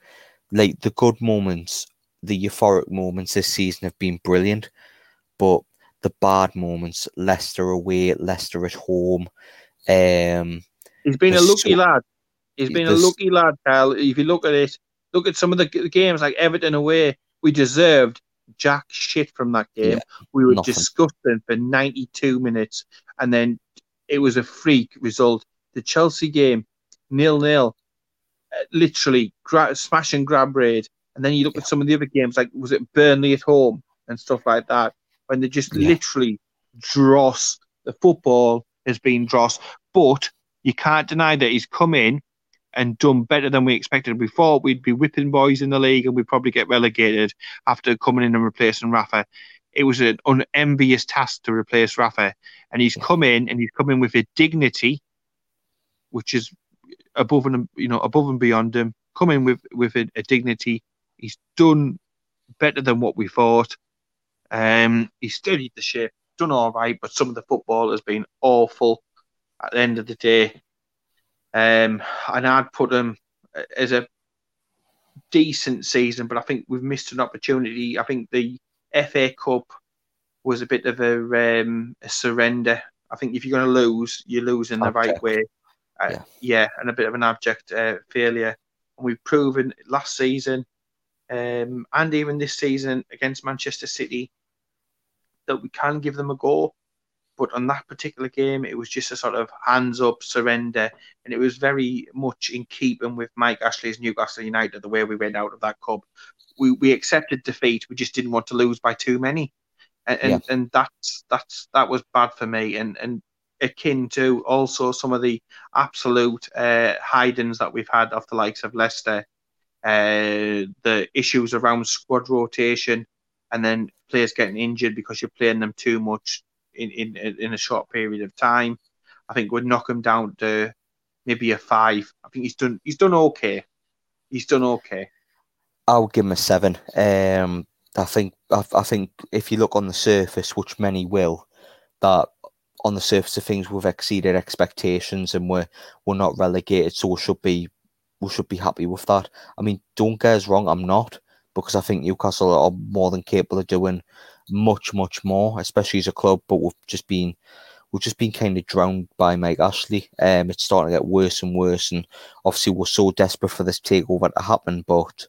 Like the good moments the euphoric moments this season have been brilliant, but the bad moments, Leicester away, Leicester at home. Um, he's been a lucky so, lad. He's been a lucky lad, Kyle. If you look at it, look at some of the games like Everton away. We deserved jack shit from that game. Yeah, we were nothing. disgusting for 92 minutes, and then it was a freak result. The Chelsea game, nil nil, uh, literally gra- smash and grab raid. And then you look yeah. at some of the other games, like was it Burnley at home and stuff like that, when they just yeah. literally dross. The football has been dross, but you can't deny that he's come in and done better than we expected. We thought we'd be whipping boys in the league and we'd probably get relegated after coming in and replacing Rafa. It was an unenvious task to replace Rafa, and he's come in and he's come in with a dignity, which is above and you know above and beyond him. Come in with with a, a dignity He's done better than what we thought. Um, he steadied the ship, done all right, but some of the football has been awful at the end of the day. Um, and I'd put him as a decent season, but I think we've missed an opportunity. I think the FA Cup was a bit of a, um, a surrender. I think if you're going to lose, you lose in the right way. Uh, yeah. yeah. and a bit of an abject uh, failure. And we've proven last season um, and even this season against Manchester City that we can give them a go. But on that particular game, it was just a sort of hands up surrender, and it was very much in keeping with Mike Ashley's Newcastle United, the way we went out of that cup. We we accepted defeat, we just didn't want to lose by too many, and and, yeah. and that's that's that was bad for me, and and akin to also some of the absolute uh, hidings that we've had of the likes of Leicester uh, the issues around squad rotation, and then players getting injured because you're playing them too much in, in, in a short period of time. I think would knock him down to maybe a five. I think he's done he's done okay. He's done okay. I'll give him a seven. Um, I think I, I think if you look on the surface, which many will, that on the surface of things we've exceeded expectations and we're we're not relegated, so we should be we should be happy with that. I mean, don't get us wrong, I'm not, because I think Newcastle are more than capable of doing much, much more, especially as a club. But we've just been we've just been kind of drowned by Mike Ashley. Um, it's starting to get worse and worse, and obviously we're so desperate for this takeover to happen, but.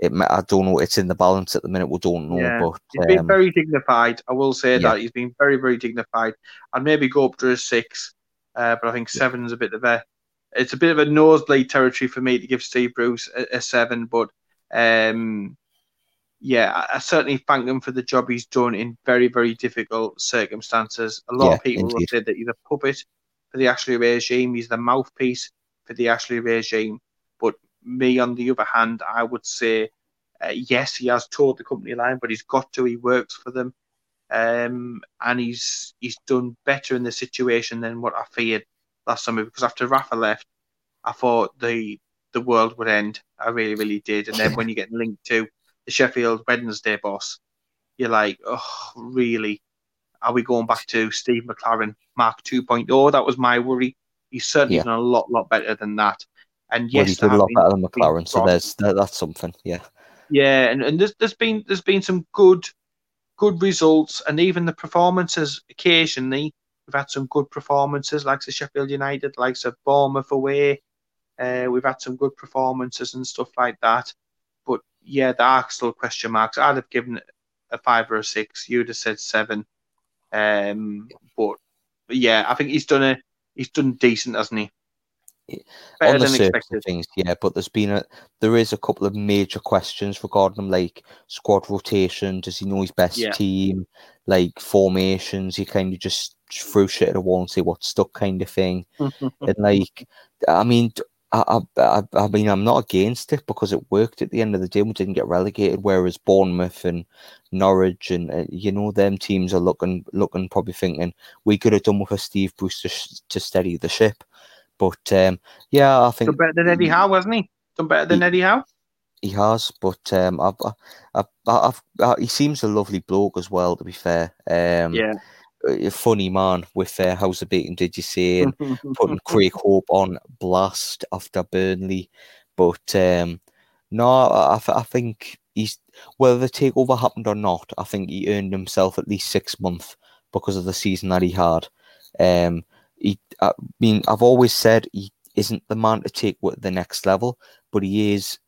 It, I don't know. It's in the balance at the minute. We don't know. Yeah. But he's been um, very dignified. I will say yeah. that he's been very, very dignified. I'd maybe go up to a six, uh, but I think seven is a bit of a it's a bit of a nosebleed territory for me to give Steve Bruce a, a seven, but um, yeah, I, I, certainly thank him for the job he's done in very, very difficult circumstances. A lot yeah, of people indeed. will say that he's a puppet for the Ashley regime, he's the mouthpiece for the Ashley regime. But me, on the other hand, I would say, uh, yes, he has told the company line, but he's got to. He works for them, um, and he's he's done better in the situation than what I feared last summer because after Rafa left, I thought the the world would end. I really, really did. And then when you get linked to the Sheffield Wednesday boss, you're like, oh, really? Are we going back to Steve McClaren Mark 2.0? That was my worry. He's certainly yeah. done a lot, lot better than that. And yes, well, he did a lot better than McClaren, so there's that, that's something. Yeah. Yeah, and, and there's there's been there's been some good good results, and even the performances occasionally we've had some good performances, like the Sheffield United, like of Bournemouth away. Uh, we've had some good performances and stuff like that. But yeah, there are still question marks. I'd have given a five or a six. You'd have said seven. Um, but, but yeah, I think he's done a he's done decent, hasn't he? Better on the surface of things, yeah, but there's been a there is a couple of major questions regarding him, like squad rotation. Does he know his best yeah. team? Like formations, he kind of just threw shit at a wall and see what stuck, kind of thing. and like, I mean, I, I, I mean, I'm not against it because it worked at the end of the day. We didn't get relegated, whereas Bournemouth and Norwich and uh, you know them teams are looking, looking, probably thinking we could have done with a Steve Bruce to, to steady the ship. But um, yeah, I think done better than Eddie Howe, wasn't he? Done better than he, Eddie Howe. He has, but um, I've, I've, I've, I've, he seems a lovely bloke as well. To be fair, um, yeah, a funny man with uh, how's the beating did you See? and putting Craig Hope on blast after Burnley, but um, no, I, I think he's whether the takeover happened or not. I think he earned himself at least six months because of the season that he had. Um, he, I mean, I've always said he isn't the man to take what the next level, but he is.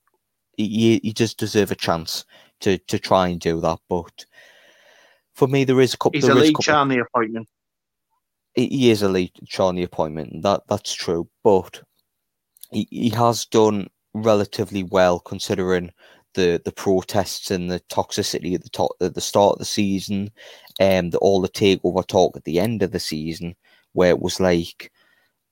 He he just deserve a chance to to try and do that. But for me, there is a couple. He's a Lee Charnley appointment. He, he is a Lee Charnley appointment. That that's true, but he, he has done relatively well considering the the protests and the toxicity at the top at the start of the season, and um, the, all the takeover talk at the end of the season where it was like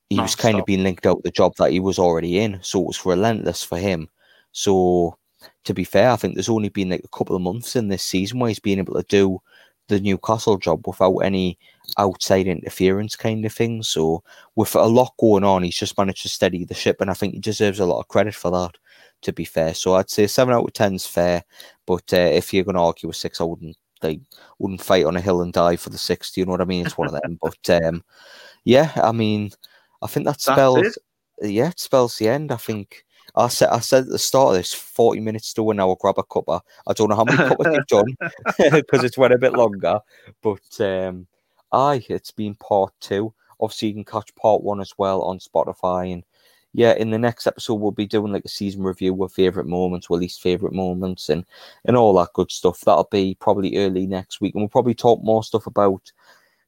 he was kind stop. of being linked out the job that he was already in. So it was relentless for him. So to be fair, I think there's only been like a couple of months in this season where he's been able to do the Newcastle job without any outside interference kind of thing. So with a lot going on, he's just managed to steady the ship, and I think he deserves a lot of credit for that. To be fair, so I'd say seven out of ten is fair, but uh, if you're going to argue with six, I wouldn't they wouldn't fight on a hill and die for the six. Do you know what I mean? It's one of them. but um, yeah, I mean, I think that spells. Yeah, it spells the end. I think. I said I said at the start of this, 40 minutes to. I will grab a cuppa. I don't know how many cuppas you've done because it's went a bit longer. But um aye, it's been part two. Obviously you can catch part one as well on Spotify and yeah, in the next episode we'll be doing like a season review with favorite moments, or least favorite moments, and and all that good stuff. That'll be probably early next week, and we'll probably talk more stuff about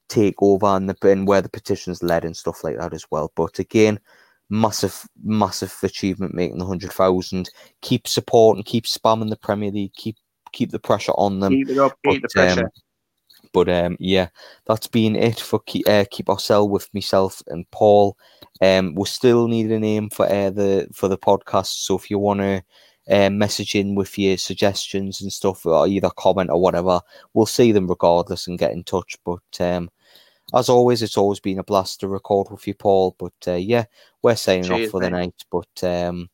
takeover and the and where the petitions led and stuff like that as well. But again, massive, massive achievement making the hundred thousand. Keep supporting, keep spamming the Premier League, keep keep the pressure on them. Keep it up, keep but, the pressure. Um, but um, yeah, that's been it for keep, uh, keep ourselves with myself and Paul. Um, we still need a name for uh, the for the podcast. So if you want to uh, message in with your suggestions and stuff, or either comment or whatever, we'll see them regardless and get in touch. But um, as always, it's always been a blast to record with you, Paul. But uh, yeah, we're signing Cheers, off for mate. the night. But um,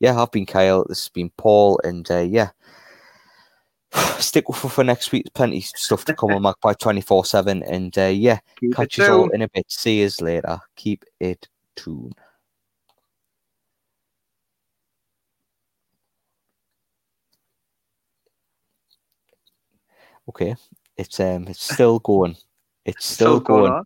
yeah, I've been Kyle. This has been Paul, and uh, yeah stick with for next week. Plenty stuff to come on Magpie 24 7. And uh, yeah, Keep catch you all in a bit. See you later. Keep it tuned. Okay, it's um, it's still going. It's still, still going. going